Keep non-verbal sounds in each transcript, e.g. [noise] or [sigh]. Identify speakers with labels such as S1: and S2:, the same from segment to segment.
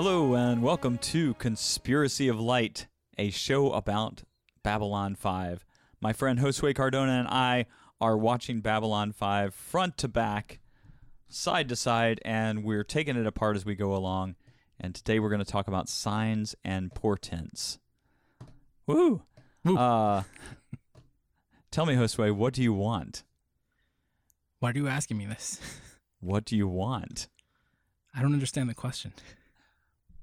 S1: Hello, and welcome to Conspiracy of Light, a show about Babylon 5. My friend Josue Cardona and I are watching Babylon 5 front to back, side to side, and we're taking it apart as we go along. And today we're going to talk about signs and portents. Woo! Uh, tell me, Josue, what do you want?
S2: Why are you asking me this?
S1: What do you want?
S2: I don't understand the question.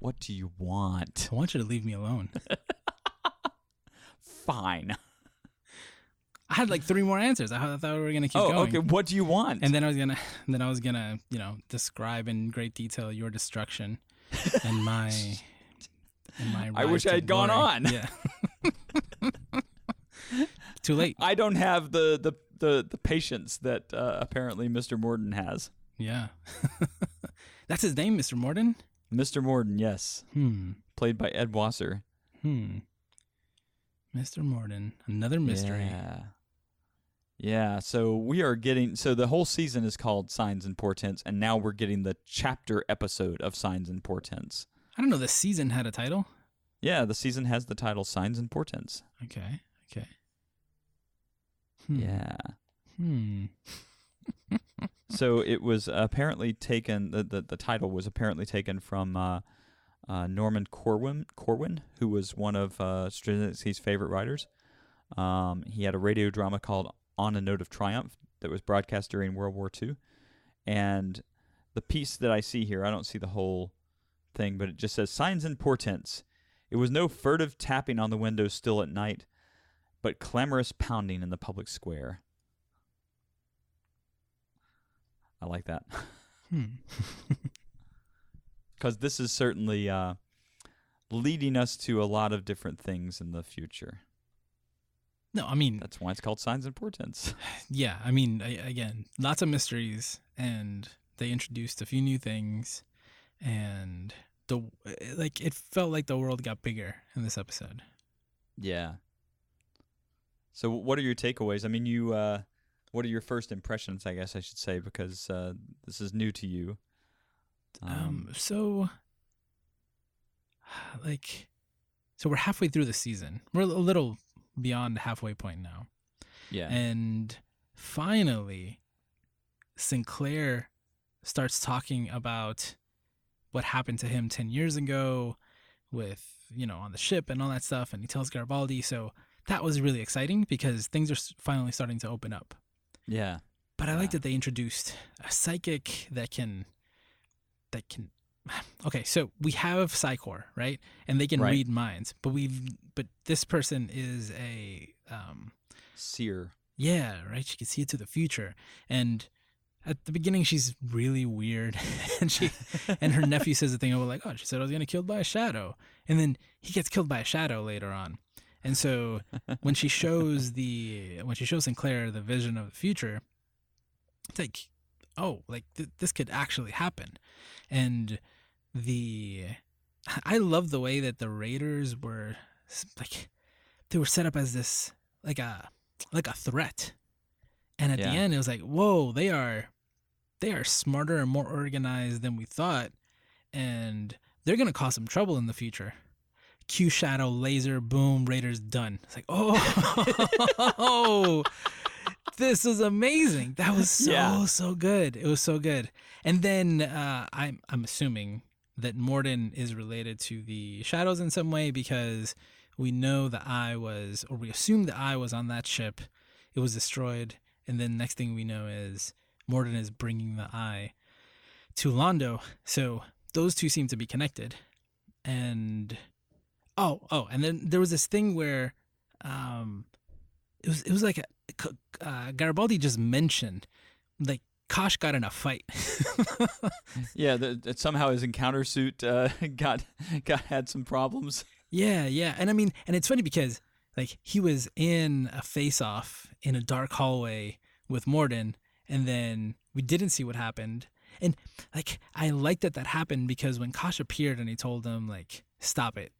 S1: What do you want?
S2: I want you to leave me alone. [laughs]
S1: Fine.
S2: I had like three more answers. I thought we were gonna keep
S1: Oh,
S2: going.
S1: okay. What do you want?
S2: And then I was gonna, [laughs] then I was gonna, you know, describe in great detail your destruction and my, [laughs] and my.
S1: I wish I had gone on.
S2: Yeah. Too late.
S1: I don't have the the the, the patience that uh, apparently Mr. Morden has.
S2: Yeah. That's his name, Mr. Morden.
S1: Mr. Morden, yes,
S2: Hmm.
S1: played by Ed Wasser.
S2: Hmm. Mr. Morden, another mystery.
S1: Yeah. Yeah, so we are getting so the whole season is called Signs and Portents and now we're getting the chapter episode of Signs and Portents.
S2: I don't know. The season had a title.
S1: Yeah, the season has the title Signs and Portents.
S2: Okay. Okay. Hmm.
S1: Yeah.
S2: Hmm.
S1: So it was apparently taken the, the, the title was apparently taken from uh, uh, Norman Corwin Corwin who was one of uh, Straczynski's favorite writers. Um, he had a radio drama called On a Note of Triumph that was broadcast during World War II, and the piece that I see here I don't see the whole thing, but it just says signs and portents. It was no furtive tapping on the window still at night, but clamorous pounding in the public square. I like that.
S2: Hmm. [laughs]
S1: because this is certainly uh, leading us to a lot of different things in the future.
S2: No, I mean,
S1: That's why it's called signs and portents. [sighs]
S2: yeah, I mean, I, again, lots of mysteries, and they introduced a few new things, and the like, it felt like the world got bigger in this episode.
S1: yeah. So, what are your takeaways? I mean, you. Uh, what are your first impressions? I guess I should say because uh, this is new to you.
S2: Um, so, [sighs] like, so we're halfway through the season. We're a little beyond the halfway point now.
S1: yeah.
S2: And finally, Sinclair starts talking about what happened to him 10 years ago with, you know, on the ship and all that stuff. And he tells Garibaldi. So that was really exciting because things are finally starting to open up.
S1: Yeah.
S2: But I like that they introduced a psychic that can, that can. [sighs] Okay, so we have Psi Corps, right? And they can
S1: Right.
S2: read minds, but we've, but this person is a, um,
S1: Seer.
S2: yeah, right. She can see into the future, and at the beginning she's really weird, [laughs] and she and her nephew says the thing about like, oh, she said I was gonna killed by a shadow, and then he gets killed by a shadow later on, and so when she [laughs] shows the when she shows Sinclair the vision of the future, it's like, oh, like th- this could actually happen, and the I love the way that the Raiders were like they were set up as this like a like a threat. And at
S1: Yeah.
S2: the end it was like, whoa, they are they are smarter and more organized than we thought. And they're gonna cause some trouble in the future. Q shadow laser boom raiders done. It's like, oh [laughs] this is amazing. That was so
S1: Yeah.
S2: so good. It was so good. And then uh, I'm I'm assuming that Morden is related to the shadows in some way because we know the eye was, or we assume the eye was on that ship. It was destroyed, and then next thing we know is Morden is bringing the eye to Londo. So those two seem to be connected. And oh, oh, and then there was this thing where um, it was it was like a, uh, Garibaldi just mentioned like Kosh got in a fight. [laughs]
S1: Yeah. The, that somehow his encounter suit uh, [laughs] got got had some problems.
S2: Yeah, yeah. And I mean, and it's funny because like he was in a face off in a dark hallway with Morden and then we didn't see what happened. And like I like that that happened because when Kosh appeared and he told him like stop it.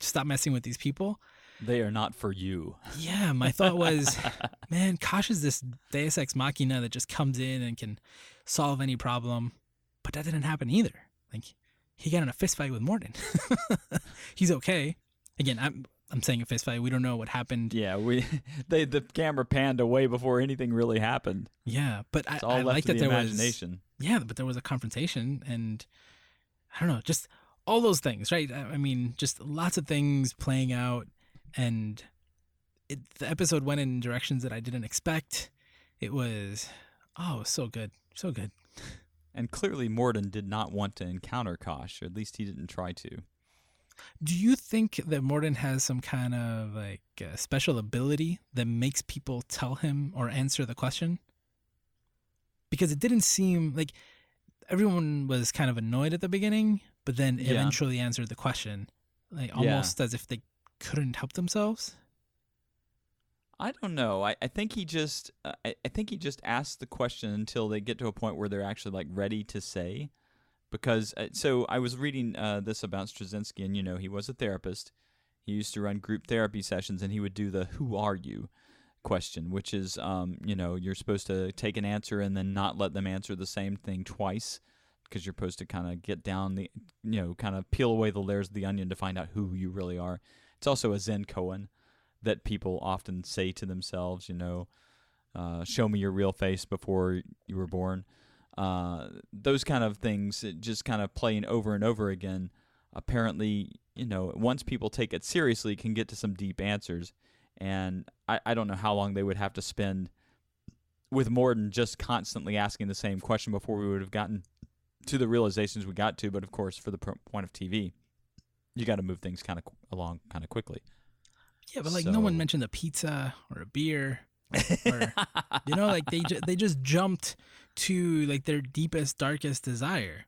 S2: Stop messing with these people.
S1: They are not for you.
S2: Yeah, my thought was, [laughs] man, Kosh is this Deus Ex Machina that just comes in and can solve any problem, but that didn't happen either. Like he got in a fist fight with Morden. [laughs] He's okay. Again, I'm I'm saying a fist fight. We don't know what happened.
S1: Yeah, we [laughs] they the camera panned away before anything really happened.
S2: Yeah, but I,
S1: all
S2: I like that
S1: the
S2: there
S1: imagination.
S2: was yeah, but there was a confrontation, and I don't know, just all those things, right? I mean, just lots of things playing out, and it, the episode went in directions that I didn't expect. It was oh, so good, so good.
S1: And clearly Morden did not want to encounter Kosh, or at least he didn't try to.
S2: Do you think that Morden has some kind of like uh, special ability that makes people tell him or answer the question? Because it didn't seem like everyone was kind of annoyed at the beginning, but then
S1: Yeah.
S2: eventually answered the question, like
S1: Yeah.
S2: almost as if they couldn't help themselves.
S1: I don't know. I, I think he just uh, I, I think he just asks the question until they get to a point where they're actually like ready to say. Because uh, so I was reading uh, this about Straczynski, and you know he was a therapist. He used to run group therapy sessions, and he would do the "Who are you?" question, which is um, you know you're supposed to take an answer and then not let them answer the same thing twice, because you're supposed to kind of get down the you know kind of peel away the layers of the onion to find out who you really are. It's also a Zen koan that people often say to themselves, you know, uh, show me your real face before you were born. Uh, those kind of things just kind of playing over and over again. Apparently, you know, once people take it seriously, can get to some deep answers. And I, I don't know how long they would have to spend with Morden just constantly asking the same question before we would have gotten to the realizations we got to. But of course, for the point of TV, you got to move things kind of qu- along kind of quickly.
S2: Yeah, but like no one mentioned a pizza or a beer. [laughs] Or- You know, like they ju- they just jumped to like their deepest, darkest desire.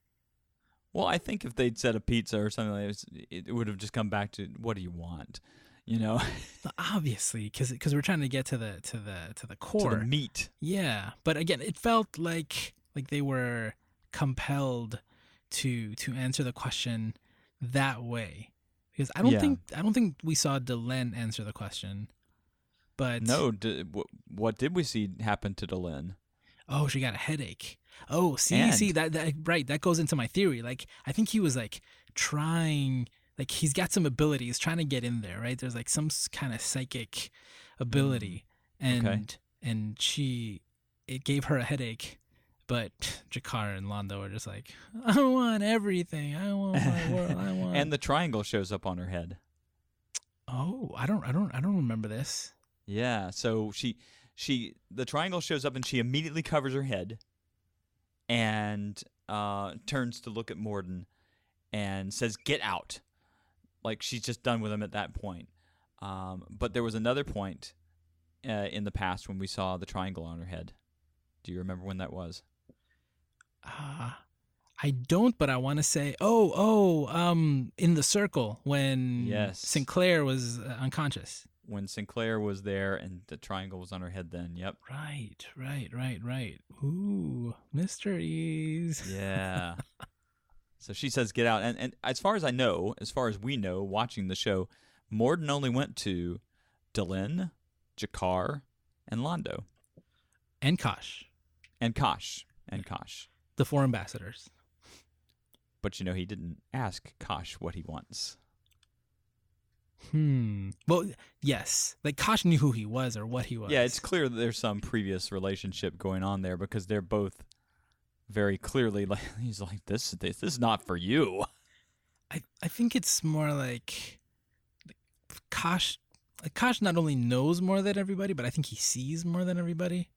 S1: Well, I think if they'd said a pizza or something like this, it, it would have just come back to what do you want, you know, [laughs]
S2: Obviously, because because we're trying to get to the to the to the
S1: to
S2: core.
S1: the meat.
S2: Yeah, but again, it felt like like they were compelled to to answer the question that way because I don't
S1: Yeah.
S2: think I don't think we saw Delenn answer the question. But
S1: No, d- w- what did we see happen to Delenn?
S2: oh, she got a headache. Oh, see, see that, that right that goes into my theory. Like I think he was like trying like he's got some abilities trying to get in there, right? There's like some kind of psychic ability and
S1: Mm, okay.
S2: and she it gave her a headache. But G'Kar and Londo are just like, I want everything. I want my [laughs] world. I want.
S1: And the triangle shows up on her head.
S2: oh, I don't, I don't, I don't remember this.
S1: Yeah, so she she the triangle shows up and she immediately covers her head and uh, turns to look at Morden and says, "Get out!" Like she's just done with him at that point. Um, but there was another point uh, in the past when we saw the triangle on her head. Do you remember when that was?
S2: Uh, I don't, but I want to say, oh, oh, um, in the circle when
S1: Yes.
S2: Sinclair was uh, unconscious.
S1: When Sinclair was there and the triangle was on her head. Then, yep.
S2: Right, right, right, right. Ooh, mysteries.
S1: Yeah. [laughs] so she says, "Get out." And and as far as I know, as far as we know, watching the show, Morden only went to Delenn, G'Kar, and Londo,
S2: And Kosh,
S1: and Kosh, and Kosh.
S2: The four ambassadors.
S1: But you know, he didn't ask Kosh what he wants.
S2: Hmm. Well, yes. Like Kosh knew who he was or what he was.
S1: Yeah, it's clear that there's some previous relationship going on there because they're both very clearly like [laughs] he's like this this, this is not for you.
S2: I, I think it's more like Kosh like Kosh not only knows more than everybody, but I think he sees more than everybody.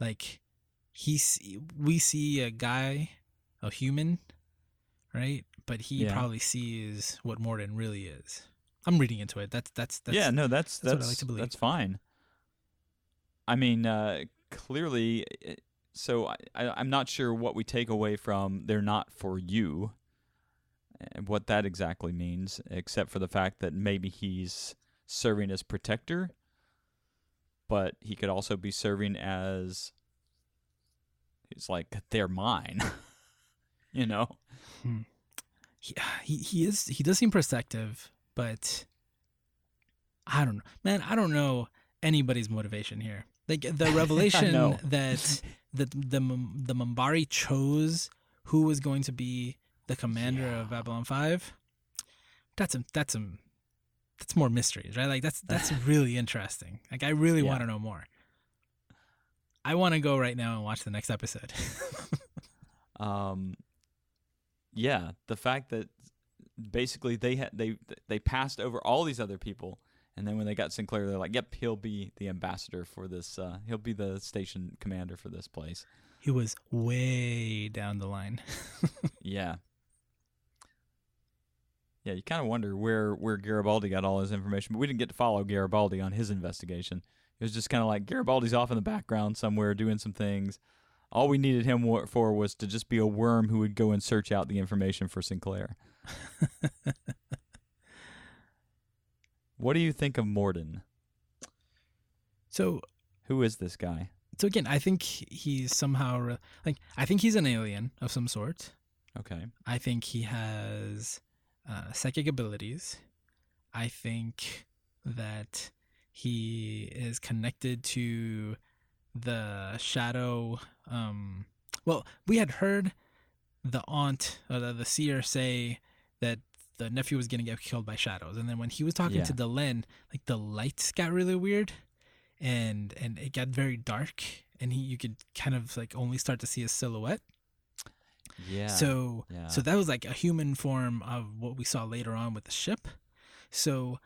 S2: Like he we see a guy, a human, right? But he
S1: Yeah.
S2: probably sees what Morden really is. I'm reading into it. That's that's that's
S1: yeah, no, that's
S2: that's what I
S1: that's
S2: like to believe.
S1: that's fine. I mean, uh, clearly, so I, I, I'm not sure what we take away from "they're not for you," and what that exactly means, except for the fact that maybe he's serving as protector, but he could also be serving as he's like they're mine, [laughs] you know. Hmm.
S2: he, he he is he does seem protective, but I don't know, man. I don't know anybody's motivation here. Like the [laughs] revelation [laughs] that that the the Minbari chose who was going to be the commander of Babylon Five. That's a that's a that's more mysteries, right? Like that's that's really interesting. Like I really
S1: Yeah.
S2: want to know more. I want to go right now and watch the next episode. [laughs]
S1: Um, yeah, the fact that basically they had they they passed over all these other people, and then when they got Sinclair, they're like, "Yep, he'll be the ambassador for this. Uh, he'll be the station commander for this place."
S2: he was way down the line. [laughs]
S1: Yeah. Yeah, you kind of wonder where where Garibaldi got all his information, but we didn't get to follow Garibaldi on his investigation. It was just kind of like Garibaldi's off in the background somewhere doing some things. All we needed him for was to just be a worm who would go and search out the information for Sinclair. [laughs] What do you think of Morden?
S2: so
S1: Who is this guy?
S2: so again, I think he's somehow re- like I think he's an alien of some sort.
S1: Okay.
S2: I think he has uh, psychic abilities. I think that he is connected to the shadow. Um, well, we had heard the aunt or the, the seer say that the nephew was going to get killed by shadows, and then when he was talking
S1: Yeah.
S2: to Delenn, like the lights got really weird, and and it got very dark, and he you could kind of like only start to see his silhouette.
S1: Yeah.
S2: So
S1: yeah.
S2: so that was like a human form of what we saw later on with the ship. So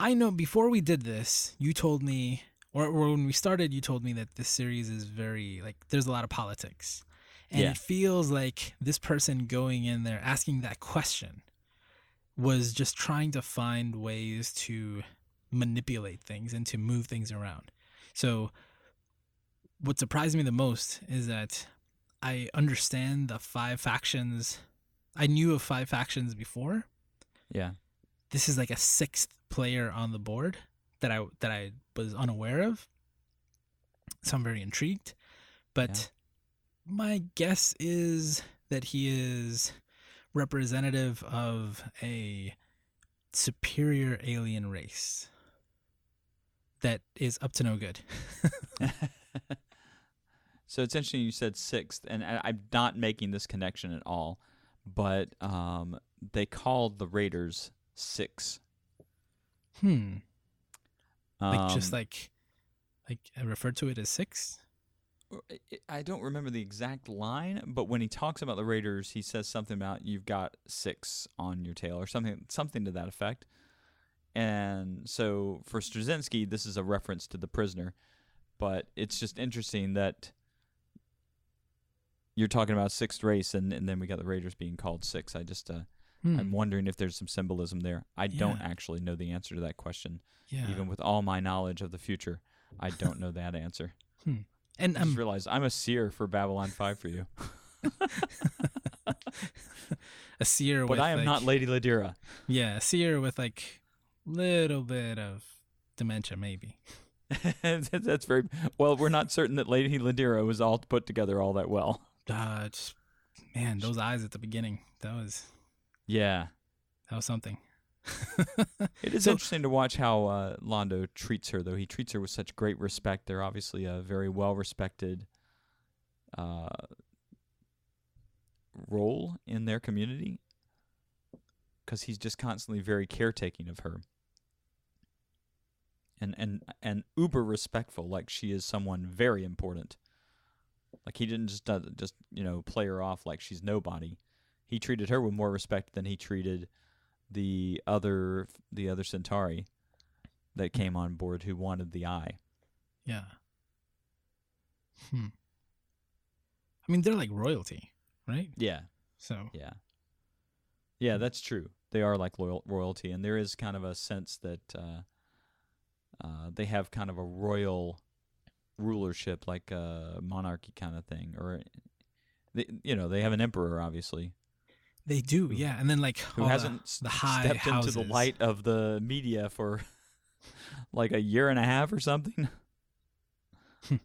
S2: I know before we did this, you told me or, or when we started you told me that this series is very like there's a lot of politics. And
S1: Yeah.
S2: it feels like this person going in there asking that question was just trying to find ways to manipulate things and to move things around. So what surprised me the most is that I understand the five factions. I knew of five factions before.
S1: yeah.
S2: This is like a sixth player on the board that I that I was unaware of. So I'm very intrigued. But my guess is that he is representative of a superior alien race that is up to no good. [laughs]
S1: so it's interesting you said sixth, and I, I'm not making this connection at all, but um, they called the Raiders six.
S2: Hmm. Like just
S1: Um,
S2: like like I refer to it as six.
S1: I- I don't remember the exact line, but when he talks about the Raiders, he says something about you've got six on your tail or something, something to that effect. And so for Straczynski, this is a reference to the prisoner, but it's just interesting that you're talking about sixth race, and, and then we got the Raiders being called six. I just uh,
S2: Hmm.
S1: I'm wondering if there's some symbolism there. I don't actually know the answer to that question,
S2: yeah.
S1: even with all my knowledge of the future. I don't know that answer.
S2: and
S1: I just
S2: I'm
S1: realized I'm a seer for Babylon 5 for you. [laughs]
S2: a seer
S1: But I am
S2: like,
S1: not Lady Ladira.
S2: Yeah, a seer with like little bit of dementia maybe. [laughs]
S1: That's very well. We're not certain that Lady Ladira was all put together all that well.
S2: Uh just, man, those eyes at the beginning. That was
S1: Yeah,
S2: that was something. [laughs]
S1: it is
S2: So-
S1: interesting to watch how uh, Londo treats her, though. He treats her with such great respect. They're obviously a very well respected uh, role in their community because he's just constantly very caretaking of her. And, and and uber respectful, like she is someone very important. Like he didn't just uh, just you know play her off like she's nobody. He treated her with more respect than he treated the other the other Centauri that came on board who wanted the eye.
S2: Yeah. Hmm. I mean, they're like royalty, right?
S1: Yeah,
S2: So
S1: yeah, yeah. That's true. They are like loyal, royalty, and there is kind of a sense that uh, uh, they have kind of a royal rulership, like a monarchy kind of thing, or they, you know, they have an emperor, obviously,
S2: they do, yeah. And then like
S1: who hasn't
S2: the high
S1: stepped
S2: houses.
S1: into the light of the media for [laughs] like a year and a half or something. [laughs]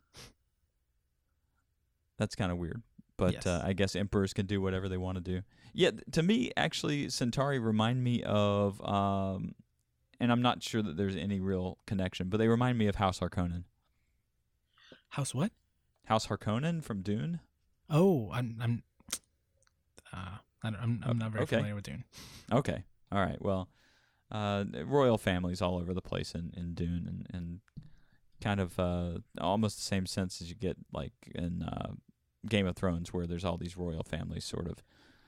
S1: That's kind of weird, but
S2: Yes.
S1: uh, I guess emperors can do whatever they want to do. Yeah, to me, actually, Centauri remind me of, um, and I'm not sure that there's any real connection, but they remind me of House Harkonnen.
S2: House what?
S1: House Harkonnen from Dune.
S2: Oh, I'm I'm [tsk] uh I don't, I'm I'm not very
S1: okay.
S2: familiar with Dune.
S1: Okay. All right. Well, uh, royal families all over the place in, in Dune, and, and kind of uh, almost the same sense as you get like in uh, Game of Thrones, where there's all these royal families sort of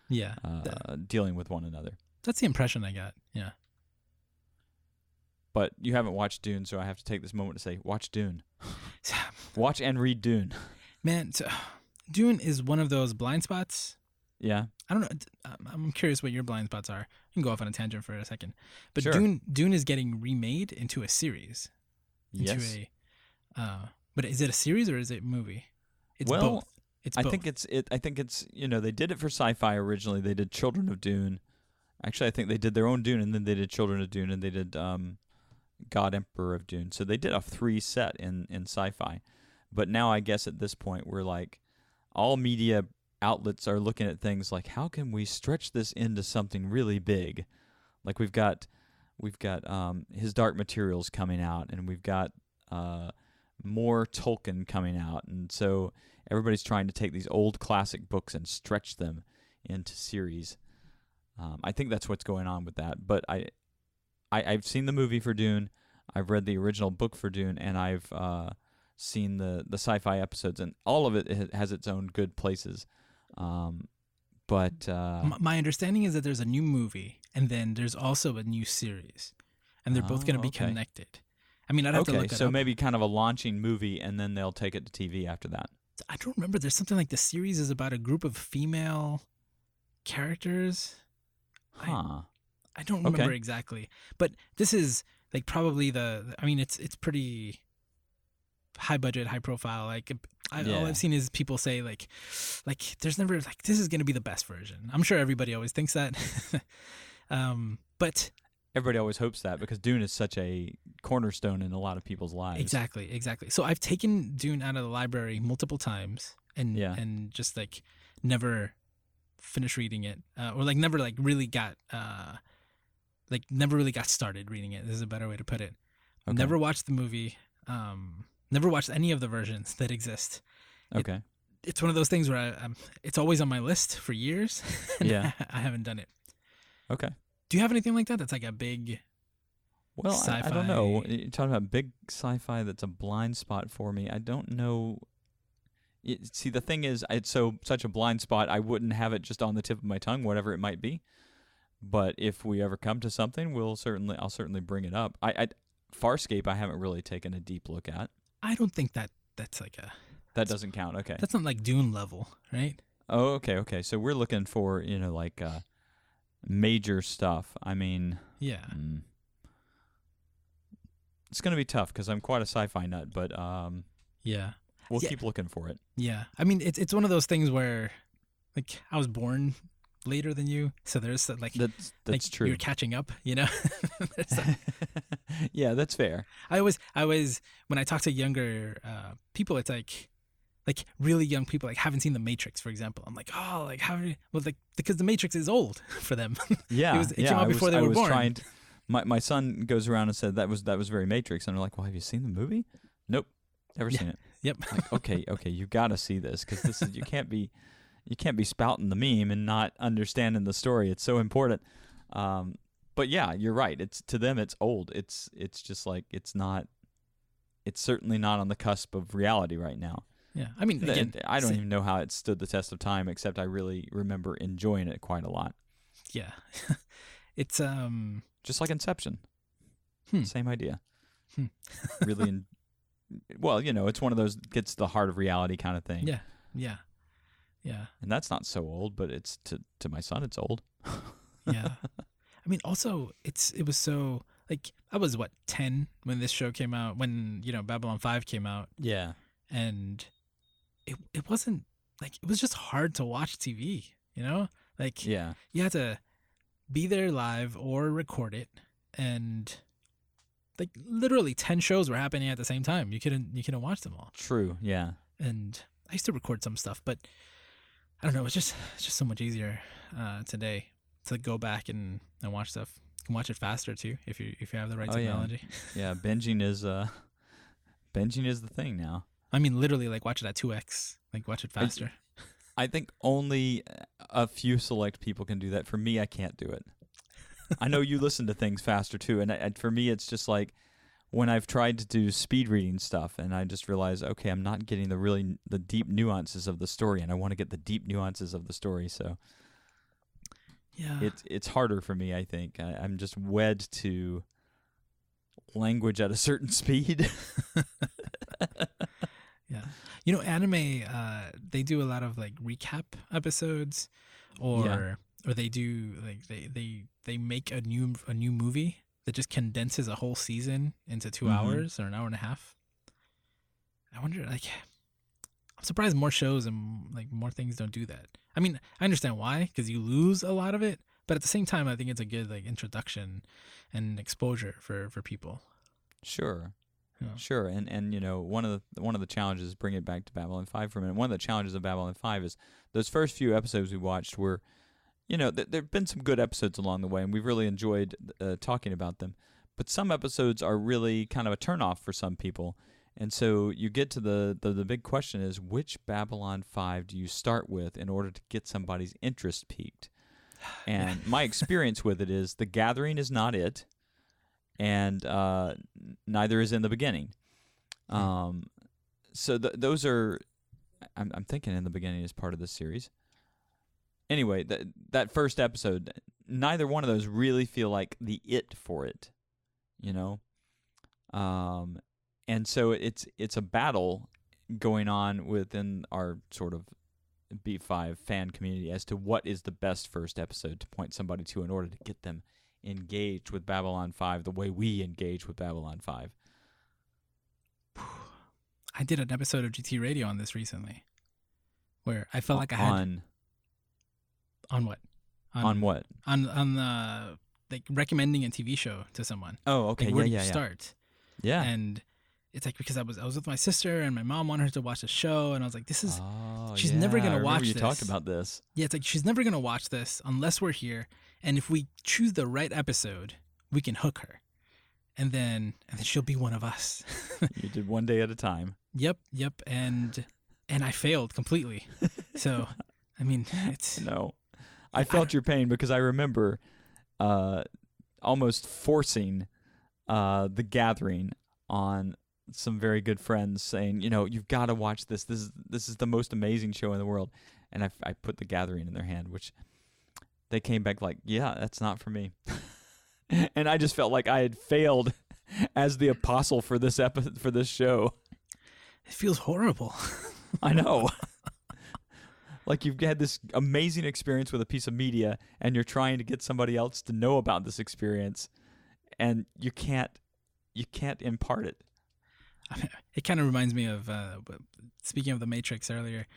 S2: Yeah,
S1: uh, dealing with one another.
S2: that's the impression I got. Yeah.
S1: But you haven't watched Dune, so I have to take this moment to say, watch Dune. [laughs] Watch and read Dune.
S2: Man, so, Dune is one of those blind spots.
S1: Yeah.
S2: I don't know. um, I'm curious what your blind spots are. I can go off on a tangent for a second. But
S1: Sure.
S2: Dune Dune is getting remade into a series. Into
S1: Yes.
S2: a uh but is it a series or is it a movie? It's
S1: Well,
S2: both. It's
S1: I
S2: both.
S1: think it's it. I think it's you know they did it for sci-fi originally. They did Children of Dune. Actually, I think they did their own Dune, and then they did Children of Dune, and they did um, God Emperor of Dune. So they did a three set in in sci-fi. But now I guess at this point we're like all media outlets are looking at things like how can we stretch this into something really big? Like we've got we've got um, his Dark Materials coming out, and we've got uh, more Tolkien coming out, and so everybody's trying to take these old classic books and stretch them into series. Um, I think that's what's going on with that. But I, I, I've seen the movie for Dune. I've read the original book for Dune, and I've uh, seen the the sci-fi episodes, and all of it has its own good places. Um, but uh,
S2: M- my understanding is that there's a new movie and then there's also a new series, and they're both going
S1: Oh,
S2: to be
S1: okay.
S2: connected. I mean, I'd have to
S1: okay,
S2: look that
S1: so
S2: up.
S1: maybe kind of a launching movie, and then they'll take it to TV after that.
S2: I don't remember. There's something like the series is about a group of female characters.
S1: Huh.
S2: I don't
S1: Okay.
S2: remember exactly, but this is like probably the. I mean, it's it's pretty high budget, high profile. Like I, all I've seen is people say like, like there's never like this is gonna be the best version. I'm sure everybody always thinks that. [laughs] um, but
S1: Everybody always hopes that because Dune is such a cornerstone in a lot of people's lives.
S2: exactly, exactly. So I've taken Dune out of the library multiple times and
S1: Yeah.
S2: and just like never finished reading it uh, or like never like really got uh like never really got started reading it. This is a better way to put it.
S1: Okay.
S2: Never watched the movie. Um, never watched any of the versions that exist. it-
S1: Okay.
S2: It's one of those things where I, I'm, it's always on my list for years. [laughs]
S1: Yeah.
S2: I haven't done it.
S1: Okay.
S2: Do you have anything like that? That's like a big.
S1: Well, I, I don't know. You're talking about big sci-fi that's a blind spot for me. I don't know. It, see, the thing is, it's so such a blind spot. I wouldn't have it just on the tip of my tongue, whatever it might be. But if we ever come to something, we'll certainly, I'll certainly bring it up. I, I Farscape, I haven't really taken a deep look at.
S2: I don't think that that's like a.
S1: That doesn't count. Okay.
S2: That's not like Dune level, right?
S1: Oh, okay, okay. So we're looking for you know like uh, major stuff. I mean,
S2: Yeah.
S1: mm, it's gonna be tough because I'm quite a sci-fi nut, but um,
S2: Yeah.
S1: we'll
S2: Yeah.
S1: keep looking for it.
S2: Yeah. I mean, it's it's one of those things where, like, I was born later than you, so there's that, like.
S1: That's that's
S2: like
S1: true.
S2: You're catching up, you know. [laughs] [laughs]
S1: Yeah, that's fair.
S2: I always, I was when I talk to younger uh, people, it's like, like really young people, like haven't seen The Matrix, for example. I'm like, oh, like how? do you-" Well, like because The Matrix is old [laughs] for them.
S1: Yeah,
S2: was- it
S1: yeah.
S2: came out
S1: I was,
S2: before they
S1: I
S2: were
S1: was
S2: born.
S1: Trying to, my my son goes around and said that was that was very Matrix, and I'm like, well, have you seen the movie? Nope, never
S2: Yeah.
S1: seen it.
S2: yep.
S1: like okay okay you got to see this because this is you can't be you can't be spouting the meme and not understanding the story it's so important um but yeah you're right it's to them it's old it's it's just like it's not it's certainly not on the cusp of reality right now
S2: Yeah. I mean, again,
S1: i don't even know how it stood the test of time except i really remember enjoying it quite a lot
S2: yeah. [laughs] it's um.
S1: just like inception
S2: Hmm.
S1: same idea
S2: Hmm.
S1: really in, well you know it's one of those gets the heart of reality kind of thing
S2: Yeah. Yeah. Yeah.
S1: and that's not so old, but it's to to my son, it's old. [laughs]
S2: Yeah. I mean, also, it's it was so like I was what ten when this show came out when you know Babylon Five came out,
S1: yeah,
S2: and it it wasn't like it was just hard to watch TV. You know, like
S1: yeah,
S2: you had to be there live or record it, and like literally ten shows were happening at the same time. You couldn't you couldn't watch them all.
S1: true, yeah,
S2: And I used to record some stuff, but I don't know. It's just it's just so much easier uh, today to go back and, and watch stuff. You can watch it faster too if you if you have the right
S1: Oh, yeah.
S2: technology. [laughs]
S1: yeah. Binging is uh, binging is the thing now.
S2: I mean, literally, like watch it at two x. Like watch it faster.
S1: I think only a few select people can do that. For me, I can't do it. [laughs] I know you listen to things faster too, and, I, and for me, it's just like when I've tried to do speed reading stuff, and I just realize, okay, I'm not getting the really the deep nuances of the story, and I want to get the deep nuances of the story. So
S2: Yeah.
S1: it's it's harder for me. I think I, I'm just wed to language at a certain [laughs] speed. [laughs]
S2: Yeah. You know, anime, uh, they do a lot of like recap episodes or
S1: Yeah.
S2: or they do like they, they they make a new a new movie that just condenses a whole season into 2
S1: Mhm.
S2: hours or an hour and a half. I wonder like I'm surprised more shows and like more things don't do that. I mean, I understand why cuz you lose a lot of it, but at the same time I think it's a good like introduction and exposure for for people.
S1: Sure.
S2: Yeah.
S1: Sure, and and you know one of the one of the challenges, bring it back to Babylon Five for a minute. One of the challenges of Babylon Five is those first few episodes we watched were, you know, th- there've been some good episodes along the way, and we've really enjoyed uh, talking about them. But some episodes are really kind of a turnoff for some people, and so you get to the, the the big question is which Babylon Five do you start with in order to get somebody's interest peaked? And my [laughs] experience with it is the Gathering is not it and uh, neither is in the beginning.
S2: Hmm.
S1: Um, so th- those are, I'm, I'm thinking in the beginning is part of the series. Anyway, th- that first episode, neither one of those really feel like the it for it, you know. Um, and so it's it's a battle going on within our sort of B5 fan community as to what is the best first episode to point somebody to in order to get them engaged with Babylon 5 the way we engage with Babylon 5. [sighs]
S2: I did an episode of GT Radio on this recently, where I felt like I had
S1: on
S2: on what
S1: on what?
S2: on on the like recommending a TV show to someone.
S1: Oh, okay.
S2: Like,
S1: yeah,
S2: where do
S1: yeah,
S2: you
S1: yeah.
S2: start?
S1: Yeah.
S2: And it's like because I was I was with my sister and my mom wanted her to watch the show, and I was like, this is
S1: oh,
S2: she's never gonna watch
S1: you talked about this.
S2: yeah, it's like she's never gonna watch this unless we're here, and if we choose the right episode, we can hook her, and then and then she'll be one of us. [laughs]
S1: you did one day at a time.
S2: yep, yep, and and I failed completely. So, I mean, it's [laughs]
S1: No. I felt your pain because I remember uh, almost forcing uh, the gathering on some very good friends saying, you know, you've got to watch this. This is this is the most amazing show in the world. And I, I put the gathering in their hand, which they came back like, yeah, that's not for me. [laughs] and I just felt like I had failed [laughs] as the apostle for this epi- for this show.
S2: it feels horrible.
S1: I know. [laughs] like you've had this amazing experience with a piece of media and you're trying to get somebody else to know about this experience and you can't you can't impart it. [laughs]
S2: it kind of reminds me of uh, speaking of the Matrix earlier.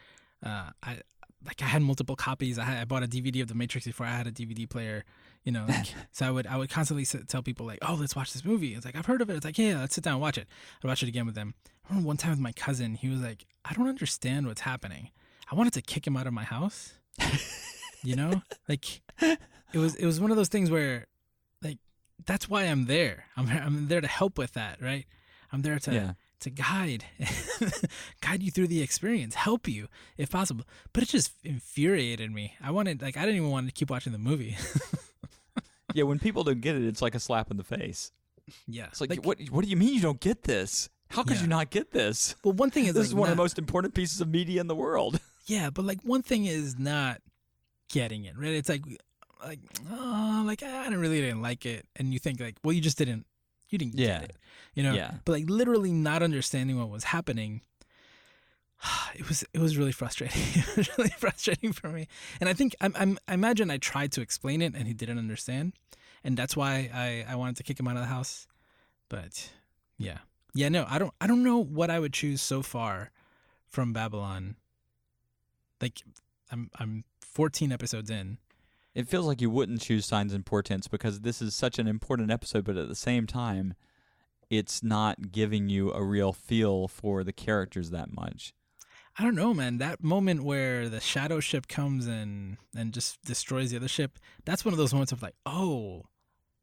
S2: Uh, I like I had multiple copies. I, had, I bought a DVD of the Matrix before I had a DVD player. You know, like, [laughs] so I would I would constantly s- tell people like, "Oh, let's watch this movie." It's like I've heard of it. It's like, yeah, let's sit down and watch it. I watch it again with them. I remember one time with my cousin. He was like, "I don't understand what's happening." I wanted to kick him out of my house. [laughs] you know, like it was it was one of those things where, like, that's why I'm there. I'm I'm there to help with that, right? I'm there to
S1: yeah.
S2: to guide [laughs] guide you through the experience help you if possible but it just infuriated me i wanted like i didn't even want to keep watching the movie [laughs]
S1: Yeah, when people don't get it, it's like a slap in the face.
S2: yeah
S1: It's like, what what do you mean you don't get this? How could
S2: Yeah.
S1: you not get this?
S2: well one thing is
S1: This
S2: like
S1: is one of the most important pieces of media in the world.
S2: Yeah but like one thing is not getting it right? It's like like oh like i didn't really didn't like it. And you think like well you just didn't you didn't
S1: Yeah.
S2: get it you know?
S1: Yeah.
S2: but like literally not understanding what was happening [sighs] it was it was really frustrating. [laughs] It was really frustrating for me. And i think I'm, I'm i imagine i tried to explain it and he didn't understand. And that's why i i wanted to kick him out of the house. But yeah. Yeah no i don't i don't know what i would choose so far from babylon like i'm i'm 14 episodes in
S1: It feels like you wouldn't choose signs and portents because this is such an important episode, but at the same time, it's not giving you a real feel for the characters that much.
S2: I don't know, man. That moment where the shadow ship comes and and just destroys the other ship, that's one of those moments of like, oh,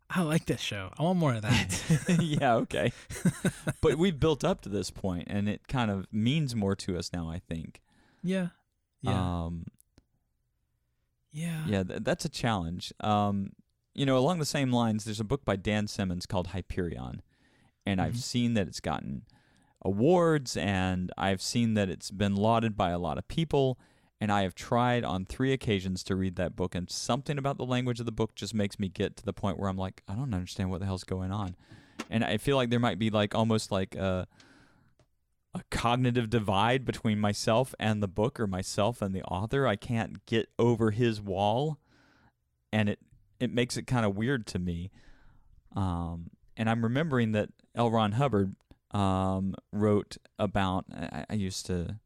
S2: I like this show. I want more of that. [laughs] [laughs]
S1: yeah, okay. but we've built up to this point, and it kind of means more to us now. I think.
S2: yeah, Yeah.
S1: Um,
S2: yeah.
S1: yeah, th- that's a challenge. Um, you know, along the same lines, there's a book by Dan Simmons called Hyperion, and I've
S2: Mhm.
S1: seen that it's gotten awards, and I've seen that it's been lauded by a lot of people. And I have tried on three occasions to read that book, and something about the language of the book just makes me get to the point where I'm like, I don't understand what the hell's going on, and I feel like there might be like almost like a a cognitive divide between myself and the book or myself and the author. I can't get over his wall and it it makes it kind of weird to me. Um, and I'm remembering that L. Ron Hubbard um, wrote about. I, I used to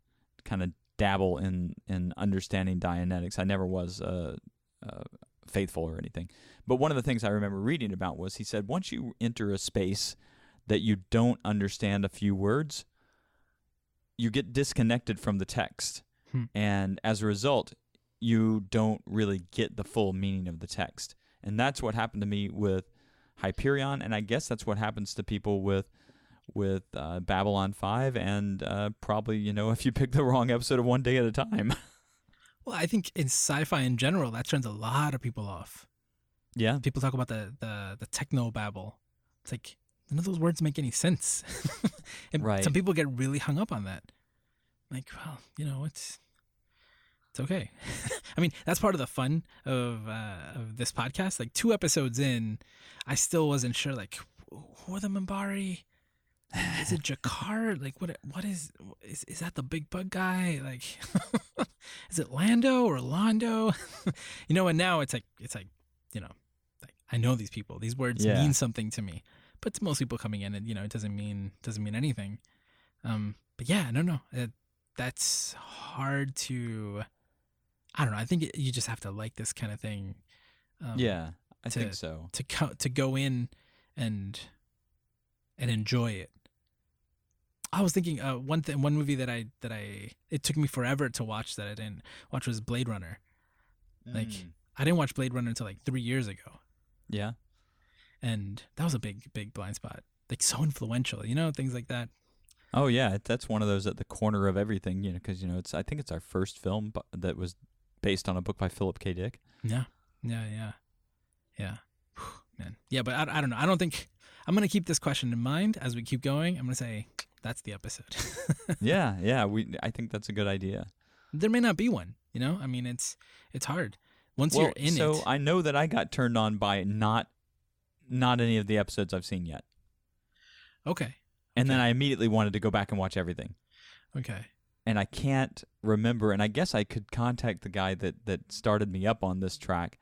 S1: kind of dabble in in understanding Dianetics. I never was uh, uh, faithful or anything, but one of the things I remember reading about was he said once you enter a space that you don't understand a few words, you get disconnected from the text,
S2: Hmm.
S1: and as a result, you don't really get the full meaning of the text. And that's what happened to me with Hyperion, and I guess that's what happens to people with with uh, Babylon Five, and uh, probably you know [laughs] if you pick the wrong episode of One Day at a Time. [laughs]
S2: Well, I think in sci-fi in general, that turns a lot of people off.
S1: yeah,
S2: People talk about the the the techno babble. It's like none of those words make any sense. [laughs] and
S1: Right.
S2: some people get really hung up on that. Like, well, you know, it's it's okay. [laughs] I mean, that's part of the fun of uh, of this podcast. Like two episodes in, I still wasn't sure. Like, who are the Minbari? Is it G'Kar? Like, what? What is? Is is that the big bug guy? Like, [laughs] is it Lando or Londo? you know, and now it's like it's like, you know, like I know these people. These words
S1: Yeah.
S2: mean something to me. But to most people coming in, and you know, it doesn't mean doesn't mean anything. Um, but yeah, no, no, it, that's hard to. I don't know. I think it, you just have to like this kind of thing. Um,
S1: yeah, I
S2: to-
S1: think so.
S2: To co- to go in and and enjoy it. I was thinking uh, one thing, one movie that I that I it took me forever to watch that I didn't watch was Blade Runner. Like
S1: Mm.
S2: I didn't watch Blade Runner until like three years ago,
S1: yeah,
S2: and that was a big big blind spot. Like so influential, you know, things like that.
S1: oh yeah, that's one of those at the corner of everything, you know, because you know it's. I think it's our first film that was based on a book by Philip K. Dick.
S2: Yeah, yeah, yeah, yeah. Whew, Man, yeah, but I, I don't know. I don't think I'm gonna keep this question in mind as we keep going. I'm gonna say that's the episode. [laughs]
S1: yeah, yeah, we. I think that's a good idea.
S2: there may not be one. You know, I mean, it's it's hard once
S1: well,
S2: you're in
S1: so
S2: it.
S1: So I know that I got turned on by not, not any of the episodes I've seen yet,
S2: okay,
S1: and then I immediately wanted to go back and watch everything.
S2: okay,
S1: and I can't remember. And I guess I could contact the guy that that started me up on this track,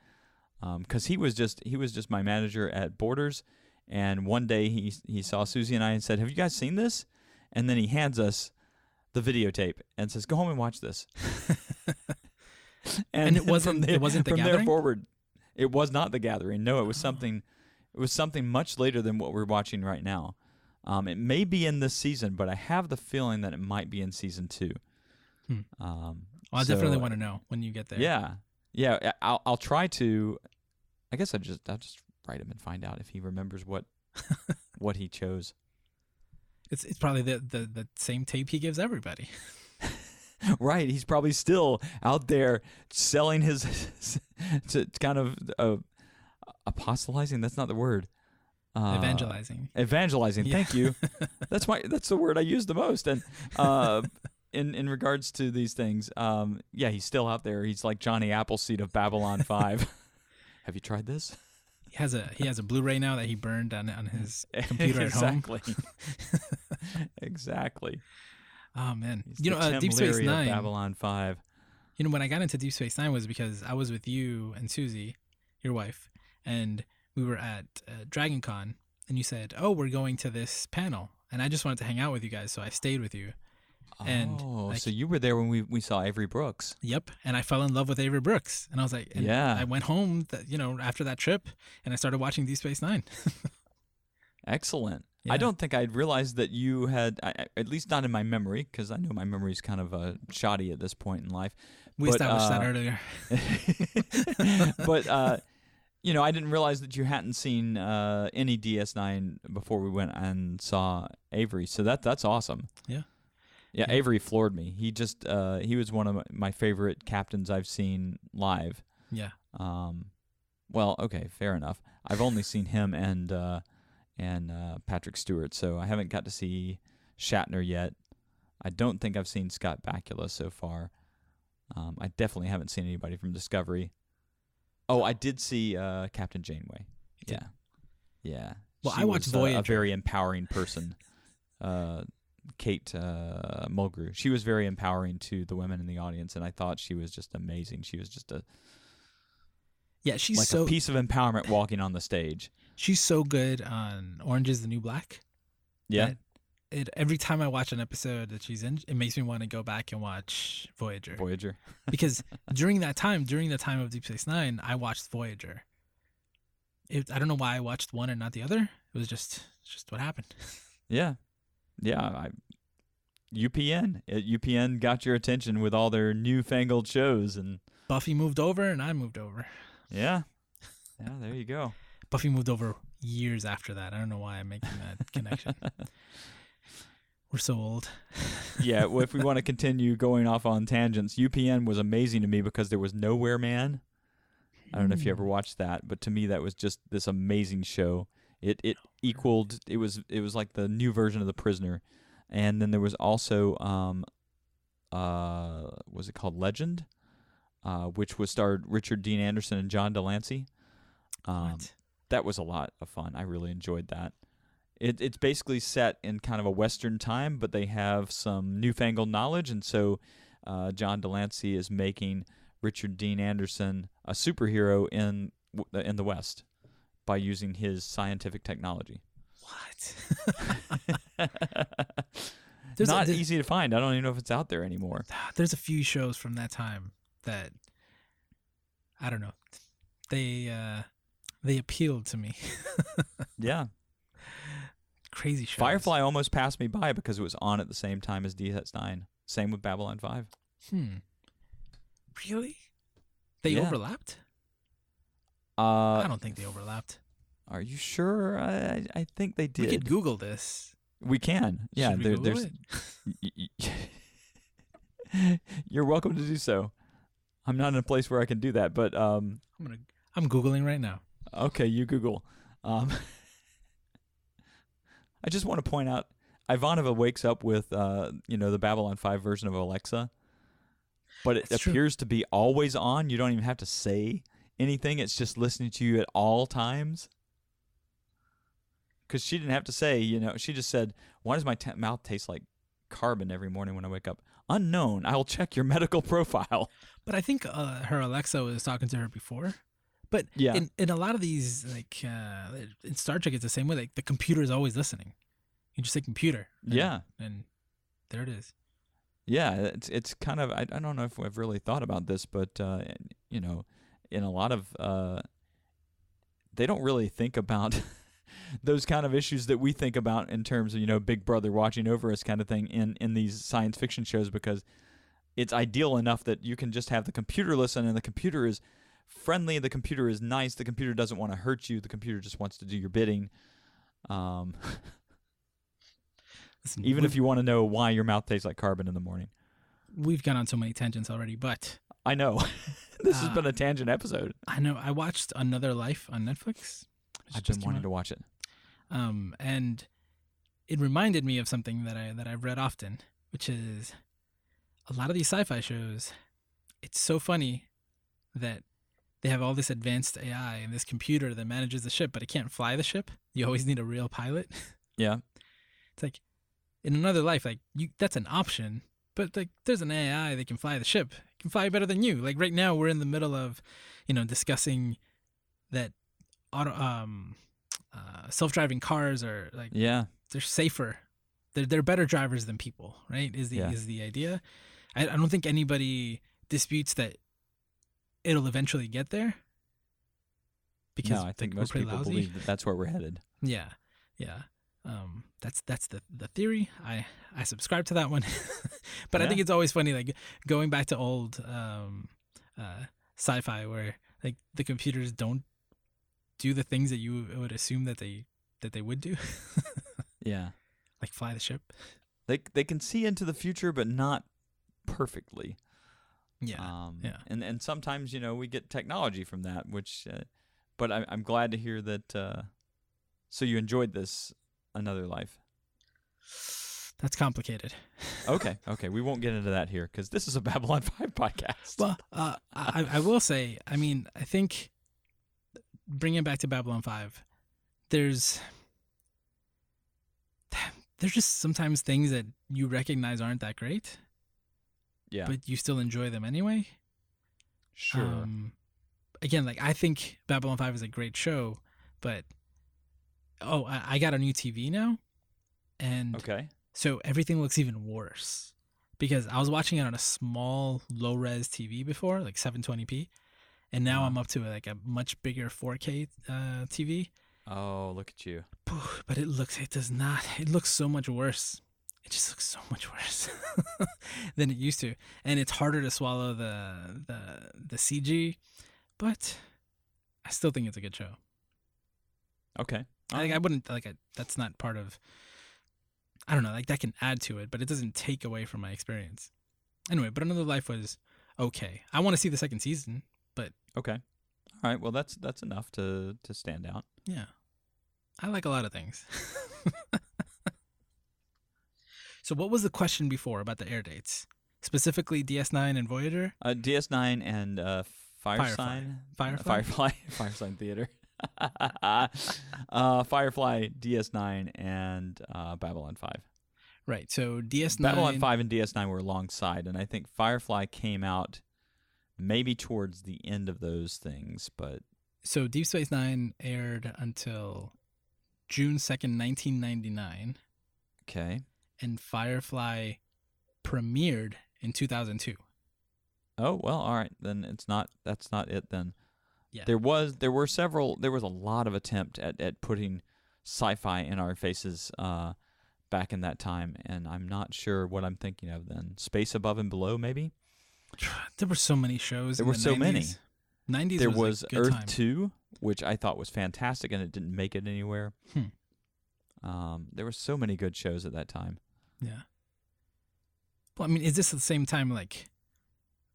S1: um, because he was just he was just my manager at Borders. And one day he he saw Susie and I and said, "Have you guys seen this?" And then he hands us the videotape and says, "Go home and watch this." [laughs]
S2: And it [laughs] wasn't-
S1: there,
S2: it wasn't The
S1: from there
S2: Gathering?
S1: forward. It was not the Gathering. No, it was something. It was something much later than what we're watching right now. Um, it may be in this season, but I have the feeling that it might be in season two.
S2: Hmm.
S1: Um,
S2: well, I definitely want to know when you get there.
S1: Yeah, yeah. I'll I'll try to. I guess I just I'll just write him and find out if he remembers what [laughs] what he chose.
S2: it's it's probably the, the the same tape he gives everybody. [laughs]
S1: right, he's probably still out there selling his [laughs] to kind of uh, apostolizing. That's not the word. Uh,
S2: Evangelizing.
S1: Evangelizing.
S2: Yeah.
S1: Thank you. [laughs] That's my that's the word I use the most. And uh, in in regards to these things, um, yeah, he's still out there. He's like Johnny Appleseed of Babylon [laughs] Five. [laughs] Have you tried this?
S2: He has a he has a Blu-ray now that he burned on on his computer at home.
S1: exactly. exactly.
S2: Oh man,
S1: He's
S2: you know, uh, Deep Space Nine.
S1: Babylon Five.
S2: You know, when I got into Deep Space Nine was because I was with you and Susie, your wife, and we were at uh, Dragon Con, and you said, "Oh, we're going to this panel," and I just wanted to hang out with you guys, so I stayed with you. And,
S1: oh,
S2: like-
S1: so you were there when we, we saw Avery Brooks.
S2: Yep, and I fell in love with Avery Brooks, and I was like, and
S1: Yeah.
S2: I went home, that, you know, after that trip, and I started watching Deep Space Nine. [laughs]
S1: Excellent.
S2: Yeah.
S1: I don't think I'd realized that you had, I, at least not in my memory, because I know my memory is kind of uh, shoddy at this point in life.
S2: We
S1: But,
S2: established that
S1: uh,
S2: earlier. [laughs]
S1: but uh, [laughs] you know, I didn't realize that you hadn't seen uh, any DS9 before we went and saw Avery. So that that's awesome.
S2: Yeah.
S1: Yeah,
S2: Yeah.
S1: Avery floored me. He just uh, he was one of my- favorite captains I've seen live.
S2: Yeah.
S1: Um, well, okay, fair enough. I've only seen him and uh, and uh, Patrick Stewart, so I haven't got to see Shatner yet. I don't think I've seen Scott Bakula so far. Um, I definitely haven't seen anybody from Discovery. Oh, I did see uh, Captain Janeway. Yeah, yeah.
S2: Well,
S1: She
S2: I watched
S1: was, uh, a very empowering person. [laughs] uh, Kate uh, Mulgrew. She was very empowering to the women in the audience, and I thought she was just amazing. She was just a
S2: Yeah, she's
S1: like
S2: so
S1: a piece of empowerment walking on the stage.
S2: she's so good on Orange is the New Black.
S1: Yeah,
S2: that It every time I watch an episode that she's in, it makes me want to go back and watch Voyager.
S1: Voyager. [laughs]
S2: because during that time, during the time of Deep Space Nine, I watched Voyager. It, I don't know why I watched one and not the other. It was just just what happened. [laughs]
S1: Yeah, yeah. I, UPN. Uh, UPN got your attention with all their newfangled shows, and
S2: Buffy moved over, and I moved over.
S1: yeah, yeah. There you go.
S2: Buffy moved over years after that. I don't know why I'm making that [laughs] connection. We're so old.
S1: yeah, well, if we want to [laughs] continue going off on tangents, UPN was amazing to me because there was Nowhere Man. I don't know if you ever
S2: Hmm.
S1: watched that, but to me that was just this amazing show. It it equaled it was it was like the new version of The Prisoner. And then there was also um uh was it called Legend? Uh which was starred Richard Dean Anderson and John de Lancie. Um
S2: What?
S1: that was a lot of fun. I really enjoyed that. It, it's basically set in kind of a Western time, but they have some newfangled knowledge, and so uh, John de Lancie is making Richard Dean Anderson a superhero in in the West by using his scientific technology.
S2: What? [laughs] There's a-
S1: Not
S2: there's-
S1: easy to find. I don't even know if it's out there anymore.
S2: There's a few shows from that time that I don't know. They uh they appealed to me. [laughs]
S1: Yeah,
S2: Crazy shows.
S1: Firefly almost passed me by because it was on at the same time as DS9. Same with Babylon Five.
S2: Hmm. Really? They
S1: Yeah.
S2: overlapped?
S1: Uh,
S2: I don't think they overlapped.
S1: Are you sure? I I think they did.
S2: We could Google this.
S1: We can. Yeah,
S2: we
S1: there, there's.
S2: it? [laughs]
S1: y- y- [laughs] You're welcome to do so. I'm not in a place where I can do that, but um,
S2: I'm gonna. I'm googling right now.
S1: okay, you Google. Um, [laughs] I just want to point out, Ivanova wakes up with uh, you know, the Babylon Five version of Alexa, but it
S2: That's true.
S1: appears to be always on. You don't even have to say anything; it's just listening to you at all times. Because she didn't have to say, you know, she just said, "Why does my t- mouth taste like carbon every morning when I wake up?" Unknown. I'll check your medical [laughs] profile.
S2: But I think uh, her Alexa was talking to her before. But
S1: Yeah.
S2: in, in a lot of these, like uh, in Star Trek, it's the same way. Like the computer is always listening. You just say computer. and-
S1: Yeah.
S2: And there it is.
S1: Yeah, it's it's kind of I, I don't know if we've really thought about this, but uh, you know, in a lot of uh, they don't really think about [laughs] those kind of issues that we think about in terms of you know Big Brother watching over us kind of thing in in these science fiction shows because it's ideal enough that you can just have the computer listen and the computer is friendly, the computer is nice, the computer doesn't want to hurt you, the computer just wants to do your bidding. Um, [laughs]
S2: Listen,
S1: even if you want to know why your mouth tastes like carbon in the morning.
S2: we've gone on so many tangents already, but
S1: I know. [laughs] this has
S2: Uh,
S1: been a tangent episode.
S2: I know I watched Another Life on Netflix.
S1: I've
S2: just
S1: been wanting
S2: out.
S1: to watch it.
S2: um, and it reminded me of something that I that I've read often, which is a lot of these sci-fi shows. It's so funny that they have all this advanced AI and this computer that manages the ship, but it can't fly the ship. You always need a real pilot. [laughs]
S1: Yeah.
S2: It's like in another life, like you that's an option, but like there's an AI that can fly the ship. It can fly better than you. Like right now we're in the middle of, you know, discussing that auto um uh, self-driving cars are like
S1: Yeah.
S2: they're safer. They're they're better drivers than people, right? Is the
S1: Yeah.
S2: is the idea. I, I don't think anybody disputes that it'll eventually get there. Because
S1: no, I think most people
S2: lousy.
S1: believe that that's where we're headed.
S2: Yeah, yeah. Um, that's that's the the theory. I I subscribe to that one, [laughs] but I think it's always funny, like going back to old um, uh, sci-fi where like the computers don't do the things that you would assume that they that they would do, [laughs]
S1: Yeah.
S2: like fly the ship.
S1: they they can see into the future, but not perfectly.
S2: Yeah.
S1: Um,
S2: yeah.
S1: And and sometimes you know we get technology from that, which, uh, but I, I'm glad to hear that. Uh, so you enjoyed this another life.
S2: That's complicated.
S1: Okay, okay, we won't get into that here because this is a [laughs] Babylon Five podcast.
S2: Well, uh, I, I will say, I mean, I think bringing it back to Babylon 5, there's [sighs] there's just sometimes things that you recognize aren't that great,
S1: yeah,
S2: but you still enjoy them anyway.
S1: sure.
S2: Um, again, like I think Babylon 5 is a great show, but oh, I, I got a new TV now, and
S1: okay.
S2: so everything looks even worse because I was watching it on a small low res TV before, like 720p, and now
S1: Uh-huh.
S2: I'm up to like a much bigger 4K uh, TV.
S1: Oh, look at you.
S2: But it looks, it does not. It looks so much worse. It just looks so much worse [laughs] than it used to, and it's harder to swallow the the the CG. But I still think it's a good show.
S1: Okay.
S2: Like I wouldn't like I, that's not part of. I don't know, like that can add to it, but it doesn't take away from my experience. Anyway, but another life was okay. I want to see the second season.
S1: But okay. All right. Well, that's that's enough to to stand out.
S2: Yeah, I like a lot of things. [laughs] so, what was the question before about the air dates, specifically DS9 and Voyager?
S1: Uh, DS9 and uh, Fire
S2: Firefly. Firefly?
S1: Firefly. Fire Sign [laughs] Theater. [laughs] uh, Firefly, DS9, and uh, Babylon 5.
S2: Right. So DS9.
S1: Babylon 5 and DS9 were alongside, and I think Firefly came out maybe towards the end of those things, but
S2: So Deep Space Nine aired until June second, nineteen ninety nine,
S1: okay.
S2: And Firefly premiered in two thousand two.
S1: Oh, well, all right. Then it's not that's not it then.
S2: Yeah.
S1: There was there were several there was a lot of attempt at, at putting sci-fi in our faces uh back in that time and I'm not sure what I'm thinking of then. Space Above and Below maybe? [sighs]
S2: There were so many shows.
S1: There were
S2: the
S1: so
S2: 90s.
S1: many.
S2: 90s
S1: there
S2: was,
S1: was Earth
S2: time.
S1: 2, which I thought was fantastic and it didn't make it anywhere.
S2: Hmm.
S1: Um there were so many good shows at that time.
S2: Yeah. Well, I mean, is this the same time like,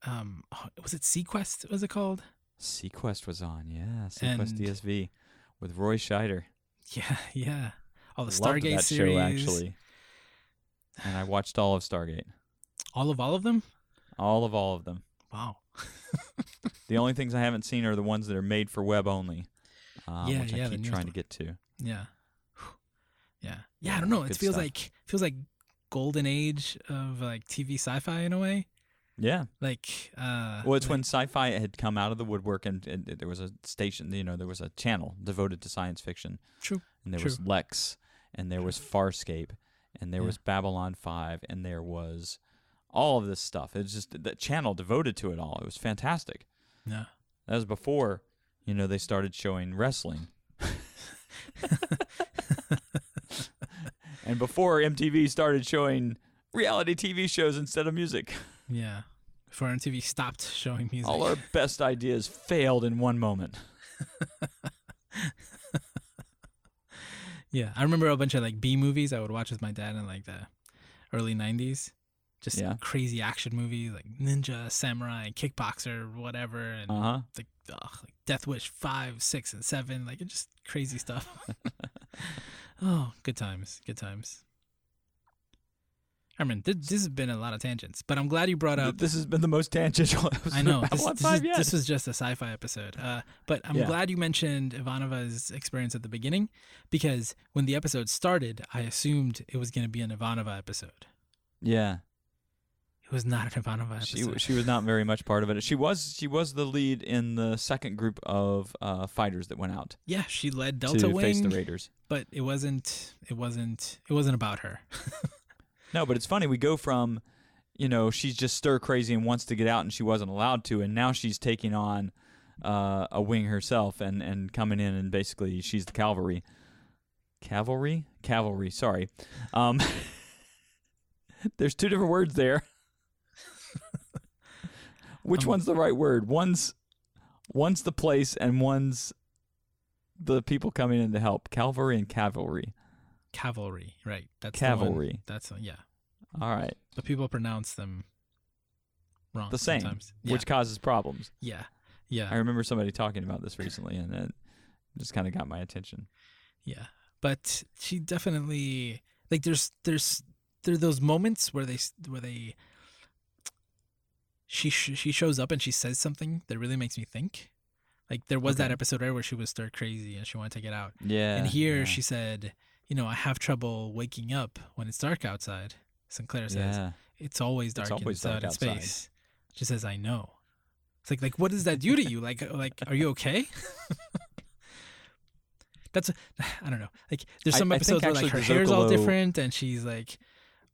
S2: um, was it SeaQuest? Was it called?
S1: SeaQuest was on, yeah. SeaQuest
S2: And-
S1: DSV with Roy Scheider.
S2: Yeah, [laughs] yeah. All the
S1: Loved
S2: Stargate
S1: that
S2: series.
S1: show actually. And I watched all of Stargate.
S2: All of all of them.
S1: All of all of them.
S2: Wow. [laughs]
S1: The only things I haven't seen are the ones that are made for web only, um,
S2: Yeah,
S1: which
S2: yeah,
S1: I keep trying to get to.
S2: Yeah. [sighs] Yeah. Yeah. I don't know. It feels
S1: stuff.
S2: like feels like golden age of like TV sci-fi in a way.
S1: Yeah.
S2: Like, uh,
S1: Well, it's
S2: like-
S1: when sci-fi had come out of the woodwork, and, and there was a station. You know, there was a channel devoted to science fiction.
S2: True,
S1: And there
S2: true.
S1: was Lexx, and there was Farscape, and there
S2: Yeah.
S1: was Babylon Five, and there was all of this stuff. It's just the channel devoted to it all. It was fantastic.
S2: yeah.
S1: That was before, you know, they started showing wrestling. [laughs] [laughs] and before MTV started showing reality TV shows instead of music. [laughs]
S2: Yeah. Before MTV stopped showing music.
S1: All our best ideas failed in one moment. [laughs]
S2: Yeah, I remember a bunch of like B movies I would watch with my dad in like the early '90s. Just
S1: Yeah.
S2: crazy action movies like ninja, samurai, kickboxer, whatever, and
S1: Uh huh.
S2: like, ugh, like Death Wish five, six, and seven. Like it's just crazy stuff. [laughs] oh, good times, good times. I mean, this, this has been a lot of tangents, but I'm glad you brought up.
S1: This has been the most tangential [laughs] episode
S2: I know this, this,
S1: 5
S2: is,
S1: yet.
S2: this was just a sci-fi episode, uh, but I'm
S1: Yeah.
S2: glad you mentioned Ivanova's experience at the beginning because when the episode started, I assumed it was going to be an Ivanova episode.
S1: yeah.
S2: It was not an Ivanova
S1: She
S2: episode.
S1: she was not very much part of it. She was she was the lead in the second group of uh, fighters that went out
S2: yeah, she led Delta Wing
S1: to
S2: Wing,
S1: face the Raiders.
S2: but it wasn't. It wasn't. It wasn't about her. [laughs]
S1: No, but it's funny. We go from, you know, she's just stir crazy and wants to get out, and she wasn't allowed to, and now she's taking on uh, a wing herself and and coming in, and basically she's the cavalry. Cavalry, cavalry. Sorry, um, [laughs] there's two different words there. [laughs] Which
S2: Um,
S1: one's the right word? One's one's the place, and one's the people coming in to help. Cavalry and cavalry.
S2: Cavalry, right? That's.
S1: Cavalry.
S2: That's yeah.
S1: All right.
S2: but people pronounce them wrong.
S1: The same,
S2: sometimes. Yeah.
S1: Which causes problems.
S2: yeah. Yeah.
S1: I remember somebody talking about this recently, and it just kind of got my attention.
S2: Yeah, but she definitely like there's there's there are those moments where they where they she sh- she shows up and she says something that really makes me think. Like there was that episode right where she was stir crazy and she wanted to get out,
S1: Yeah.
S2: and here
S1: yeah,
S2: she said, you know, I have trouble waking up when it's dark outside. Sinclair says
S1: Yeah.
S2: it's always dark it's
S1: always
S2: inside
S1: dark
S2: in
S1: outside.
S2: space. She says, I know. It's like like what does that do to you? Like uh, like are you okay? [laughs] That's [sighs] I don't know. Like there's some
S1: I
S2: episodes where like her hair's all different and she's like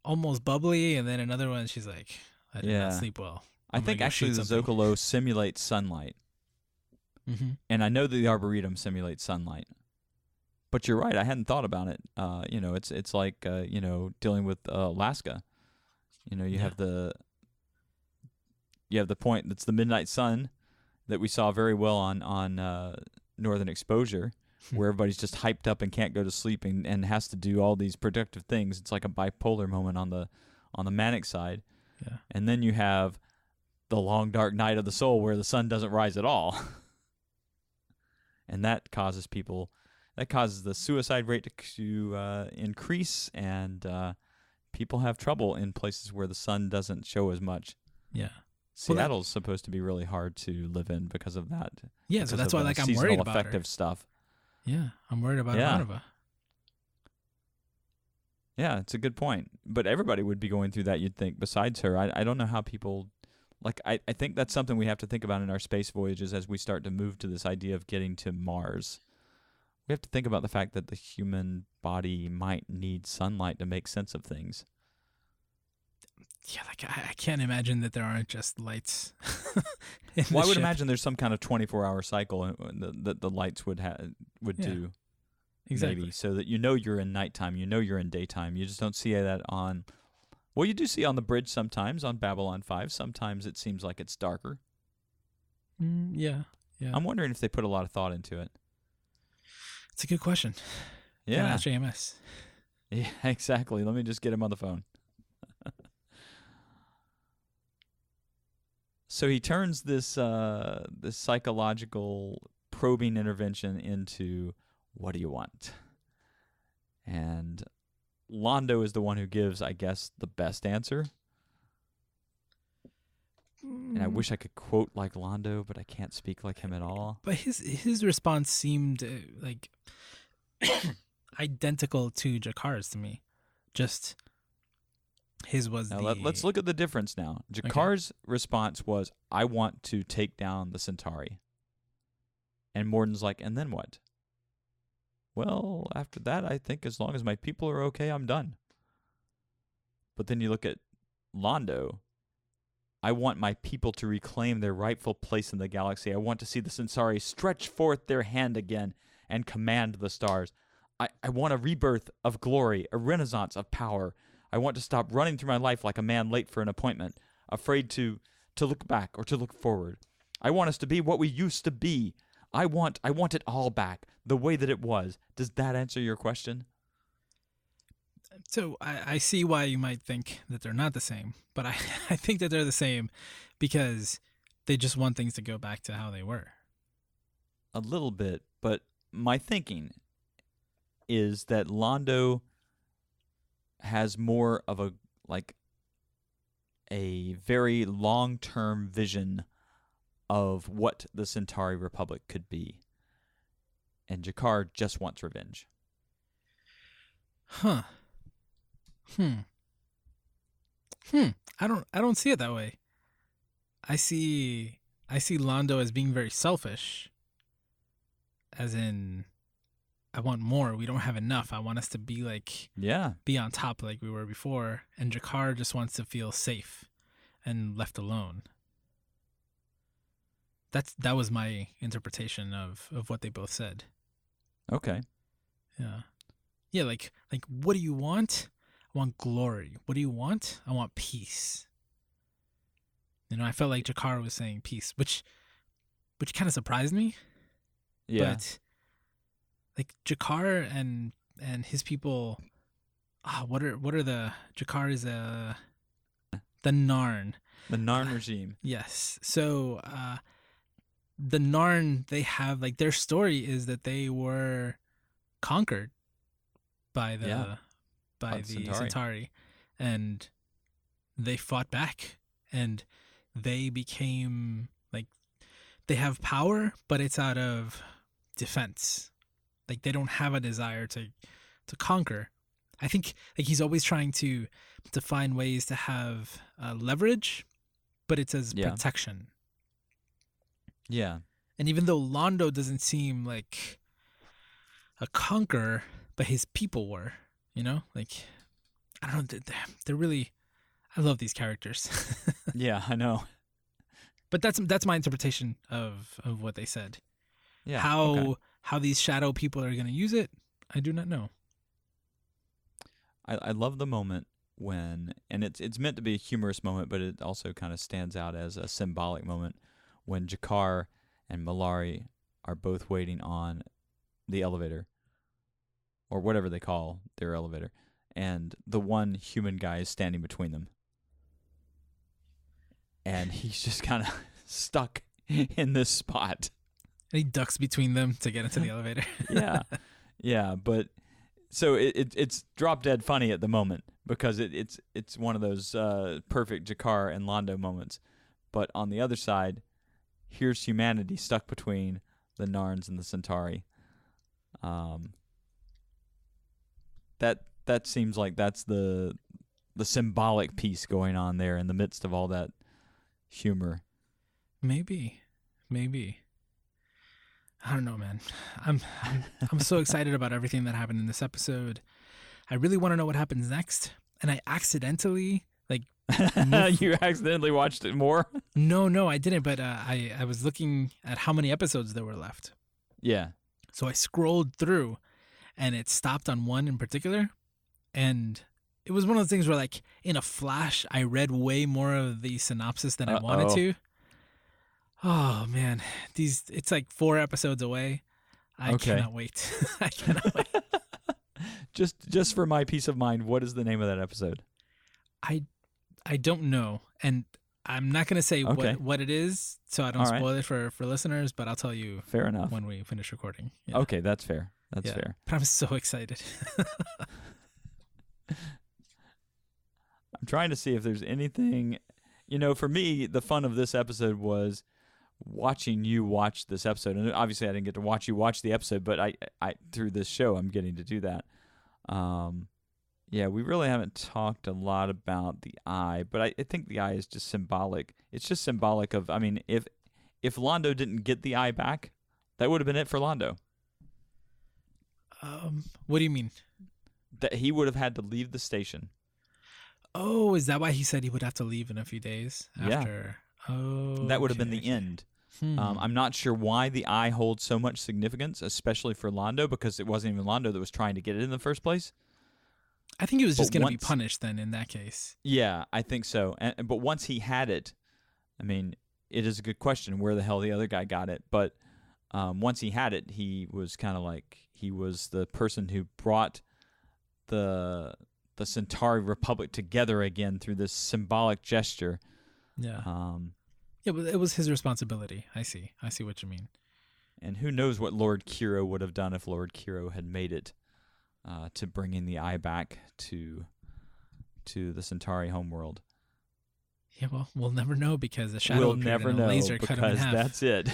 S2: almost bubbly, and then another one she's like I did
S1: Yeah.
S2: not sleep well.
S1: I
S2: I'm
S1: think actually the
S2: something.
S1: Zocalo simulates sunlight,
S2: Mm-hmm.
S1: and I know that the Arboretum simulates sunlight. But you're right. I hadn't thought about it. Uh, you know, it's it's like uh, you know dealing with uh, Alaska. You know, you
S2: Yeah.
S1: have the you have the point that's the midnight sun that we saw very well on on uh, Northern Exposure,
S2: Hmm.
S1: where everybody's just hyped up and can't go to sleep and, and has to do all these productive things. It's like a bipolar moment on the on the manic side.
S2: Yeah.
S1: And then you have the long dark night of the soul where the sun doesn't rise at all. [laughs] and that causes people that causes the suicide rate to, to uh, increase and uh, people have trouble in places where the sun doesn't show as much.
S2: Yeah. Well, that-
S1: Seattle's supposed to be really hard to live in because of that.
S2: Yeah, so that's why like I'm worried about
S1: affective
S2: her.
S1: stuff.
S2: Yeah, I'm worried about
S1: Yeah.
S2: Ivanova.
S1: Yeah, it's a good point. But everybody would be going through that, you'd think, besides her. I, I don't know how people like I, I think that's something we have to think about in our space voyages as we start to move to this idea of getting to Mars. We have to think about the fact that the human body might need sunlight to make sense of things.
S2: Yeah, like I, I can't imagine that there aren't just lights. [laughs]
S1: Well, I would
S2: ship.
S1: imagine there's some kind of 24-hour cycle uh, that the, the lights would ha- would
S2: Yeah,
S1: do.
S2: exactly.
S1: maybe so that you know you're in nighttime, you know you're in daytime. You just don't see that on. Well, you do see on the bridge sometimes on Babylon Five. Sometimes it seems like it's darker.
S2: Mm, yeah, yeah.
S1: I'm wondering if they put a lot of thought into it.
S2: it's a good question.
S1: Yeah,
S2: JMS. [laughs]
S1: yeah, exactly. Let me just get him on the phone. [laughs] so he turns this uh, this psychological probing intervention into what do you want? And Londo is the one who gives, I guess, the best answer. And I
S2: Mm,
S1: wish I could quote like Londo, but I can't speak like him at all.
S2: But his his response seemed uh, like [coughs] identical to G'Kar's to me. Just his was
S1: Now
S2: the
S1: let, let's look at the difference now. G'Kar's response was, "I want to take down the Centauri," and Morden's like, "And then what?" Well, after that, I think as long as my people are okay, I'm done. But then you look at Londo. I want my people to reclaim their rightful place in the galaxy. I want to see the Centauri stretch forth their hand again and command the stars. I, I want a rebirth of glory, a renaissance of power. I want to stop running through my life like a man late for an appointment, afraid to to look back or to look forward. I want us to be what we used to be. I want I want it all back, the way that it was. Does that answer your question?
S2: So I, I see why you might think that they're not the same, but I, [laughs] I think that they're the same because they just want things to go back to how they were.
S1: A little bit, but my thinking is that Londo has more of a like a very long-term vision of what the Centauri Republic could be. And G'Kar just wants revenge.
S2: Huh. Hmm. Hmm. I don't I don't see it that way. I see I see Londo as being very selfish. As in I want more. We don't have enough. I want us to be like
S1: Yeah.
S2: be on top like we were before. And G'Kar just wants to feel safe and left alone. That's that was my interpretation of, of what they both said.
S1: Okay.
S2: Yeah. Yeah, like like what do you want? I want glory. What do you want? I want peace. You know, I felt like G'Kar was saying peace, which which kind of surprised me.
S1: Yeah.
S2: But like G'Kar and and his people ah, what are what are the G'Kar is a the Narn.
S1: The Narn regime.
S2: Yes. So uh the Narn they have like their story is that they were conquered by the
S1: Yeah.
S2: by,
S1: the Centauri.
S2: Centauri and they fought back and they became like they have power but it's out of defense like they don't have a desire to to conquer i think like he's always trying to to find ways to have uh, leverage but it's as
S1: Yeah.
S2: protection
S1: Yeah.
S2: and even though londo doesn't seem like a conqueror but his people were you know like i don't know they're- really i love these characters [laughs]
S1: Yeah, I know.
S2: but that's that's my interpretation of of what they said
S1: Yeah.
S2: how
S1: okay.
S2: how these shadow people are going to use it i do not know
S1: I, I love the moment when, and it's it's meant to be a humorous moment, but it also kind of stands out as a symbolic moment when G'Kar and Mollari are both waiting on the elevator, or whatever they call their elevator, and the one human guy is standing between them, and he's just kind of [laughs] stuck in this spot.
S2: and he ducks between them to get into the elevator [laughs]
S1: yeah, yeah, but so it, it it's drop dead funny at the moment because it, it's it's one of those uh, perfect G'Kar and Londo moments. But on the other side, here's humanity stuck between the Narns and the Centauri. Um, that that seems like that's the the symbolic piece going on there in the midst of all that humor.
S2: maybe maybe i don't know man i'm i'm, I'm so excited about everything that happened in this episode i really want to know what happens next and i accidentally like [laughs]
S1: you accidentally watched it more. [laughs]
S2: no no i didn't but uh, i i was looking at how many episodes there were left
S1: Yeah.
S2: So I scrolled through and it stopped on one in particular. And it was one of those things where, like, in a flash, I read way more of the synopsis than I wanted to. Oh, man. These, it's like four episodes away. I
S1: Okay.
S2: cannot wait. [laughs] I cannot wait.
S1: just just for my peace of mind, what is the name of that episode?
S2: I, I don't know. And I'm not going to say
S1: Okay.
S2: what, what it is so I don't
S1: All right.
S2: spoil it for, for listeners, but I'll tell you
S1: Fair enough.
S2: when we finish recording. Yeah.
S1: Okay, that's fair. That's
S2: Yeah.
S1: fair.
S2: But I'm so excited. [laughs]
S1: I'm trying to see if there's anything, you know, for me, the fun of this episode was watching you watch this episode. And obviously I didn't get to watch you watch the episode, but I I through this show I'm getting to do that. Um yeah, we really haven't talked a lot about the eye, but I, I think the eye is just symbolic. It's just symbolic of I mean, if if Londo didn't get the eye back, that would have been it for Londo.
S2: um, what do you mean?
S1: That he would have had to leave the station.
S2: Oh, is that why he said he would have to leave in a few days
S1: Yeah.
S2: after? Oh,
S1: that would have been the end.
S2: Hmm.
S1: Um, I'm not sure why the eye holds so much significance, especially for Londo, because it wasn't even Londo that was trying to get it in the first place.
S2: I think he was just going to be punished then in that case.
S1: Yeah, I think so. And, but once he had it, I mean, it is a good question where the hell the other guy got it. But um, once he had it, he was kind of like he was the person who brought the the Centauri Republic together again through this symbolic gesture.
S2: Yeah.
S1: Um,
S2: Yeah, but it was his responsibility. I see. I see what you mean.
S1: And who knows what Lord Kiro would have done if Lord Kiro had made it uh, to bringing the eye back to to the Centauri homeworld.
S2: Yeah, well, we'll never know because the shadow
S1: we'll never know
S2: laser cut in
S1: because that's it.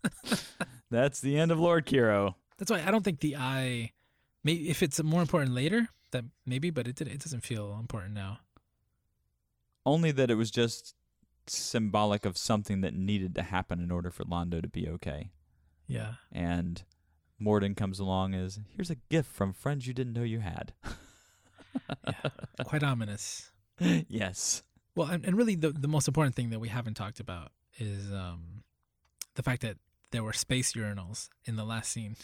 S1: [laughs] that's the end of Lord Kiro.
S2: That's why I don't think the eye. Maybe if it's more important later, that maybe, but it did, it doesn't feel important now.
S1: Only that it was just symbolic of something that needed to happen in order for Londo to be okay.
S2: Yeah.
S1: And Morden comes along as here's a gift from friends you didn't know you had. [laughs]
S2: Quite ominous.
S1: yes.
S2: Well, and, and really, the the most important thing that we haven't talked about is um, the fact that there were space urinals in the last scene.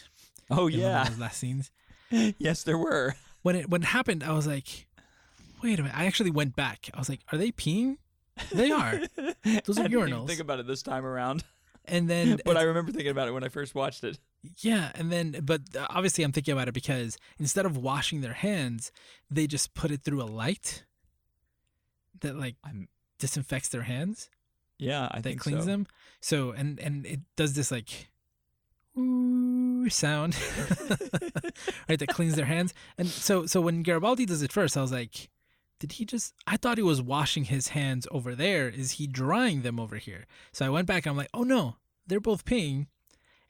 S1: Oh
S2: in
S1: yeah.
S2: those last scenes. [laughs]
S1: yes, there were.
S2: When it when it happened, I was like, "Wait a minute!" I actually went back. I was like, "Are they peeing?" They [laughs] are. Those are
S1: I didn't even
S2: urinals.
S1: think about it this time around,
S2: And then,
S1: but I remember thinking about it when I first watched it.
S2: Yeah, and then but obviously I'm thinking about it because instead of washing their hands, they just put it through a light that like
S1: I'm
S2: disinfects their hands.
S1: yeah, I
S2: that
S1: think
S2: cleans
S1: so.
S2: them. So and and it does this like ooh sound [laughs] right that cleans their hands. And so so when Garibaldi does it first, I was like, did he just I thought he was washing his hands over there. Is he drying them over here? So I went back and I'm like, oh no, they're both peeing.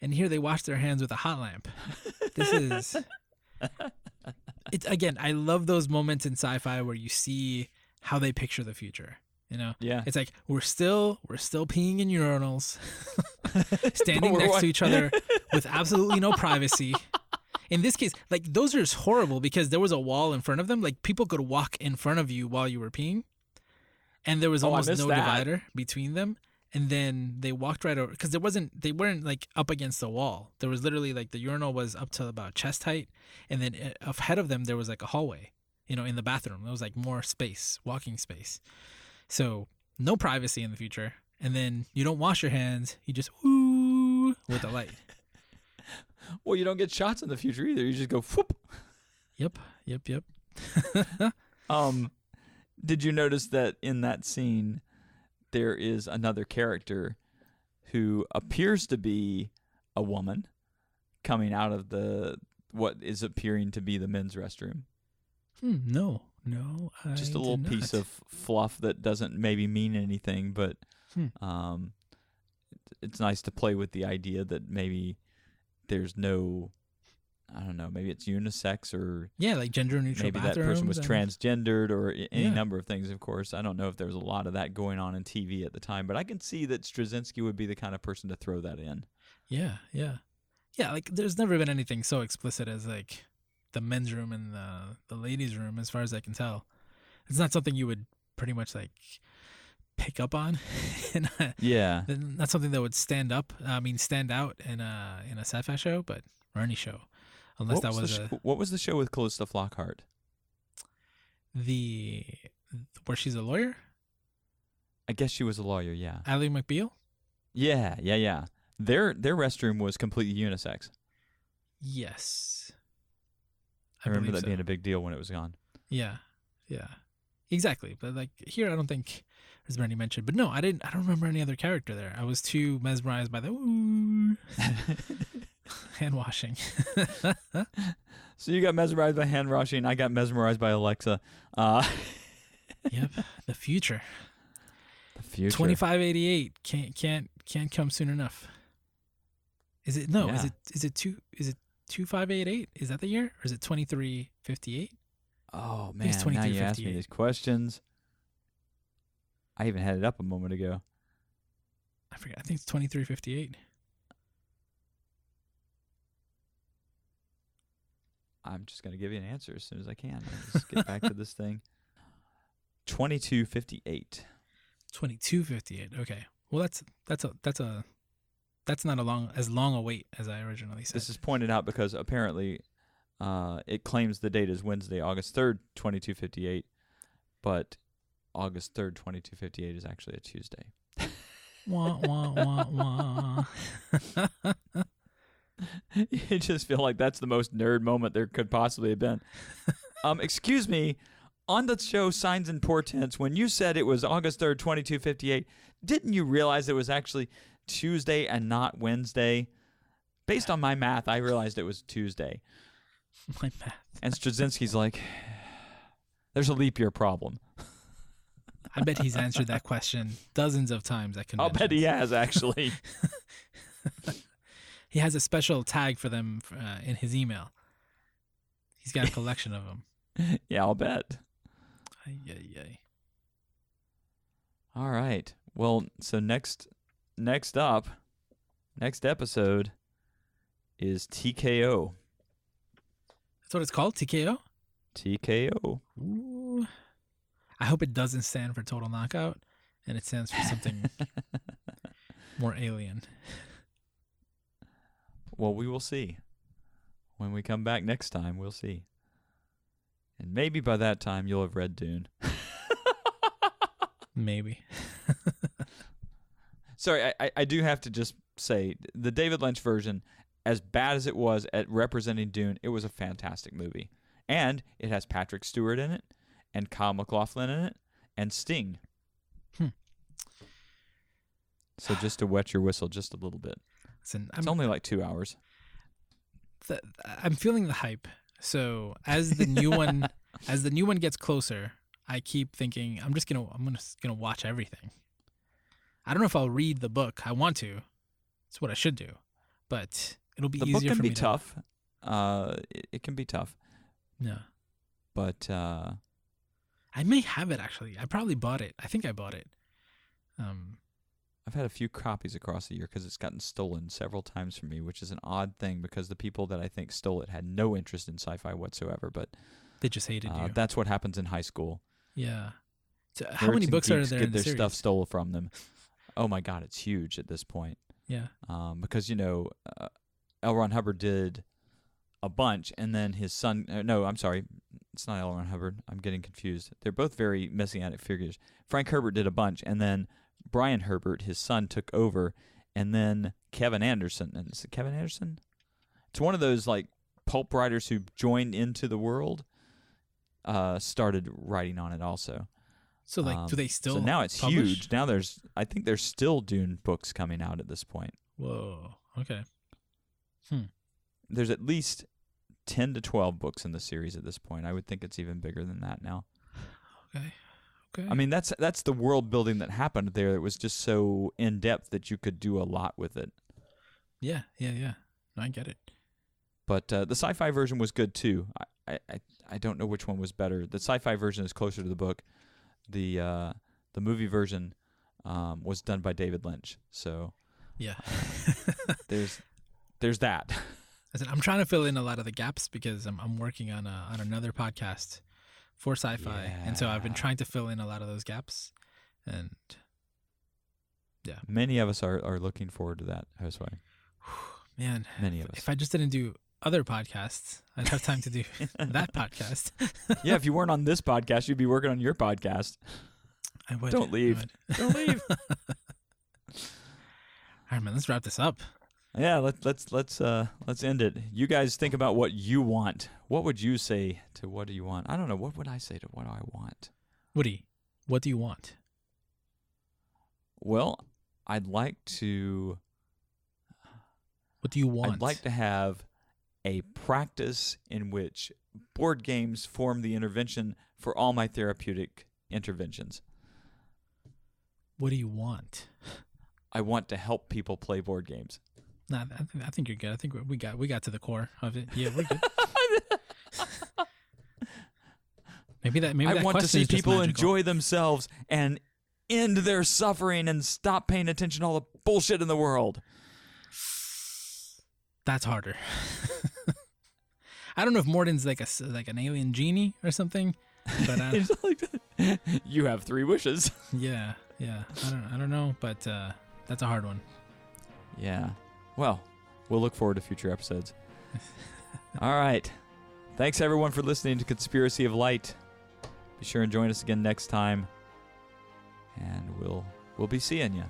S2: And here they wash their hands with a hot lamp. This is [laughs] it again, I love those moments in sci-fi where you see how they picture the future. You know?
S1: yeah.
S2: It's like we're still we're still peeing in urinals, [laughs] [laughs] standing next
S1: wa-
S2: to each other with absolutely no privacy. In this case, like those are just horrible because there was a wall in front of them. Like people could walk in front of you while you were peeing, and there was
S1: Oh,
S2: almost
S1: missed
S2: no
S1: that.
S2: divider between them. And then they walked right over because there wasn't they weren't like up against the wall. There was literally like the urinal was up to about chest height, and then uh, ahead of them there was like a hallway. You know, in the bathroom, there was like more space, walking space. So no privacy in the future. And then you don't wash your hands. You just ooh with the light. [laughs]
S1: Well, you don't get shots in the future either. You just go whoop.
S2: yep, yep, yep. [laughs]
S1: Um, did you notice that in that scene there is another character who appears to be a woman coming out of the what is appearing to be the men's restroom?
S2: Hmm, no, no. I
S1: Just a little piece of fluff that doesn't maybe mean anything, but
S2: Hmm.
S1: um, it's nice to play with the idea that maybe there's no, I don't know, maybe it's unisex or
S2: yeah, like gender neutral
S1: maybe that person was transgendered or any
S2: Yeah.
S1: number of things of course i don't know if there was a lot of that going on in tv at the time but i can see that straczynski would be the kind of person to throw that in
S2: Yeah, yeah, yeah. Like there's never been anything so explicit as like the men's room and the the ladies' room, as far as I can tell. It's not something you would pretty much like pick up on. [laughs] a, uh,
S1: yeah
S2: not something that would stand up. I mean, stand out in a in a sci-fi show, but or any show, unless
S1: what
S2: that
S1: was,
S2: was
S1: the
S2: a,
S1: sh- what was the show with Calista Flockhart?
S2: the where she's a lawyer,
S1: I guess she was a lawyer. Yeah,
S2: Ally McBeal.
S1: yeah, yeah, yeah. Their their restroom was completely unisex.
S2: Yes,
S1: I, remember that
S2: so.
S1: being a big deal when it was gone.
S2: Yeah, yeah, exactly. But like here, I don't think there's been any mention. But no, I didn't. I don't remember any other character there. I was too mesmerized by the [laughs] [laughs] hand washing. [laughs]
S1: so you got mesmerized by hand washing. I got mesmerized by Alexa. Uh, [laughs]
S2: yep, the future.
S1: the future.
S2: Twenty five eighty eight can't can't can't come soon enough. Is it no? Is it is it two? Is it two five eight eight? Is that the year, or is it twenty three fifty eight?
S1: Oh man,
S2: it's
S1: now you ask me these questions. I even had it up a moment ago.
S2: I forget. I think it's twenty three fifty eight.
S1: I'm just gonna give you an answer as soon as I can. Let's get back to this thing. [laughs] Twenty-two fifty-eight.
S2: Twenty two fifty eight. Okay. Well, that's that's a that's a that's not a long as long a wait as I originally said.
S1: This is pointed out because apparently, uh, it claims the date is Wednesday, August third, twenty-two fifty-eight, but August third, twenty-two fifty-eight is actually a Tuesday. [laughs]
S2: wah wah wah wah. [laughs] [laughs]
S1: you just feel like that's the most nerd moment there could possibly have been. [laughs] um, excuse me, on the show Signs and Portents, when you said it was August 3rd, 2258, didn't you realize it was actually Tuesday and not Wednesday? Based on my math, I realized it was Tuesday. [laughs]
S2: My math.
S1: And Straczynski's like, there's a leap year problem.
S2: I bet he's answered that question dozens of times at
S1: I'll
S2: conventions.
S1: bet he has, actually.
S2: He has a special tag for them uh, in his email. He's got a collection of them. [laughs]
S1: yeah, I'll bet.
S2: Ay, ay, ay.
S1: All right. Well, so next next up, next episode is TKO.
S2: That's what it's called, TKO.
S1: TKO.
S2: Ooh. I hope it doesn't stand for total knockout, and it stands for something [laughs] more alien.
S1: Well, we will see. When we come back next time, we'll see. And maybe by that time you'll have read Dune. [laughs]
S2: Maybe. [laughs]
S1: Sorry, I, I, do have to just say the David Lynch version as bad as it was at representing Dune, it was a fantastic movie. And it has Patrick Stewart in it, and Kyle MacLachlan in it, and Sting.
S2: Hmm.
S1: So just to wet your whistle just a little bit.
S2: Listen,
S1: It's
S2: I'm,
S1: only like two hours.
S2: the, I'm feeling the hype. So as the new one, [laughs] as the new one gets closer, I keep thinking I'm just gonna I'm just gonna watch everything. I don't know if I'll read the book. I want to. It's what I should do, but it'll be
S1: The
S2: easier
S1: book can
S2: for
S1: be
S2: me
S1: tough. Uh, it, it can be tough,
S2: To, yeah,
S1: but uh,
S2: I may have it actually. I probably bought it. I think I bought it. Um,
S1: I've had a few copies across the year because it's gotten stolen several times from me, which is an odd thing because the people that I think stole it had no interest in sci-fi whatsoever. But
S2: they just hated
S1: uh,
S2: you.
S1: that's what happens in high school.
S2: yeah. So how
S1: Nerds
S2: many books are there
S1: Get
S2: in the
S1: their
S2: series?
S1: stuff stolen from them. Oh my God, it's huge at this point.
S2: Yeah.
S1: Um, because you know, uh, L. Ron Hubbard did a bunch, and then his son. Uh, no, I'm sorry, it's not L. Ron Hubbard. I'm getting confused. They're both very messianic figures. Frank Herbert did a bunch, and then Brian Herbert, his son, took over, and then Kevin Anderson. And is it Kevin Anderson? It's one of those like pulp writers who joined into the world. Uh, started writing on it also.
S2: So like,
S1: Um,
S2: do they still?
S1: So now it's
S2: publish?
S1: huge. Now there's, I think there's still Dune books coming out at this point.
S2: Whoa. Okay. Hmm.
S1: There's at least ten to twelve books in the series at this point. I would think it's even bigger than that now.
S2: Okay. Okay.
S1: I mean, that's that's the world building that happened there. It was just so in depth that you could do a lot with it.
S2: yeah, yeah, yeah. I get it.
S1: But uh, the sci-fi version was good too. I, I I- I don't know which one was better. The sci-fi version is closer to the book. The uh, the movie version um, was done by David Lynch. So
S2: Yeah. [laughs]
S1: there's there's that.
S2: Listen, I'm trying to fill in a lot of the gaps because I'm I'm working on a, on another podcast for sci-fi, and so I've been trying to fill in a lot of those gaps. And yeah,
S1: Many of us are, are looking forward to that, I was Josue. [sighs]
S2: man,
S1: Many of us.
S2: if I just didn't do other podcasts, I'd have time to do [laughs] that podcast. [laughs]
S1: yeah, if you weren't on this podcast, you'd be working on your podcast. [laughs]
S2: I would.
S1: Don't leave.
S2: would.
S1: Don't leave.
S2: All right, man. Let's wrap this up.
S1: Yeah, let, let's let's uh let's end it. You guys think about what you want. What would you say to what do you want? I don't know. What would I say to what do I want?
S2: Woody, what do you want?
S1: Well, I'd like to
S2: What do you want?
S1: I'd like to have a practice in which board games form the intervention for all my therapeutic interventions.
S2: What do you want?
S1: I want to help people play board games.
S2: Nah, I, th- I think you're good. I think we got we got to the core of it. Yeah, we're good. [laughs] maybe that maybe
S1: I
S2: that
S1: want to
S2: question
S1: see
S2: is just
S1: people
S2: magical.
S1: enjoy themselves and end their suffering and stop paying attention to all the bullshit in the world.
S2: That's harder. [laughs] I don't know if Morden's like a like an alien genie or something, but uh, [laughs]
S1: that. you have three wishes.
S2: yeah, yeah. I don't I don't know, but uh, that's a hard one.
S1: Yeah. Well, we'll look forward to future episodes. [laughs] all right. Thanks everyone for listening to Conspiracy of Light. Be sure and join us again next time. And we'll we'll be seeing you.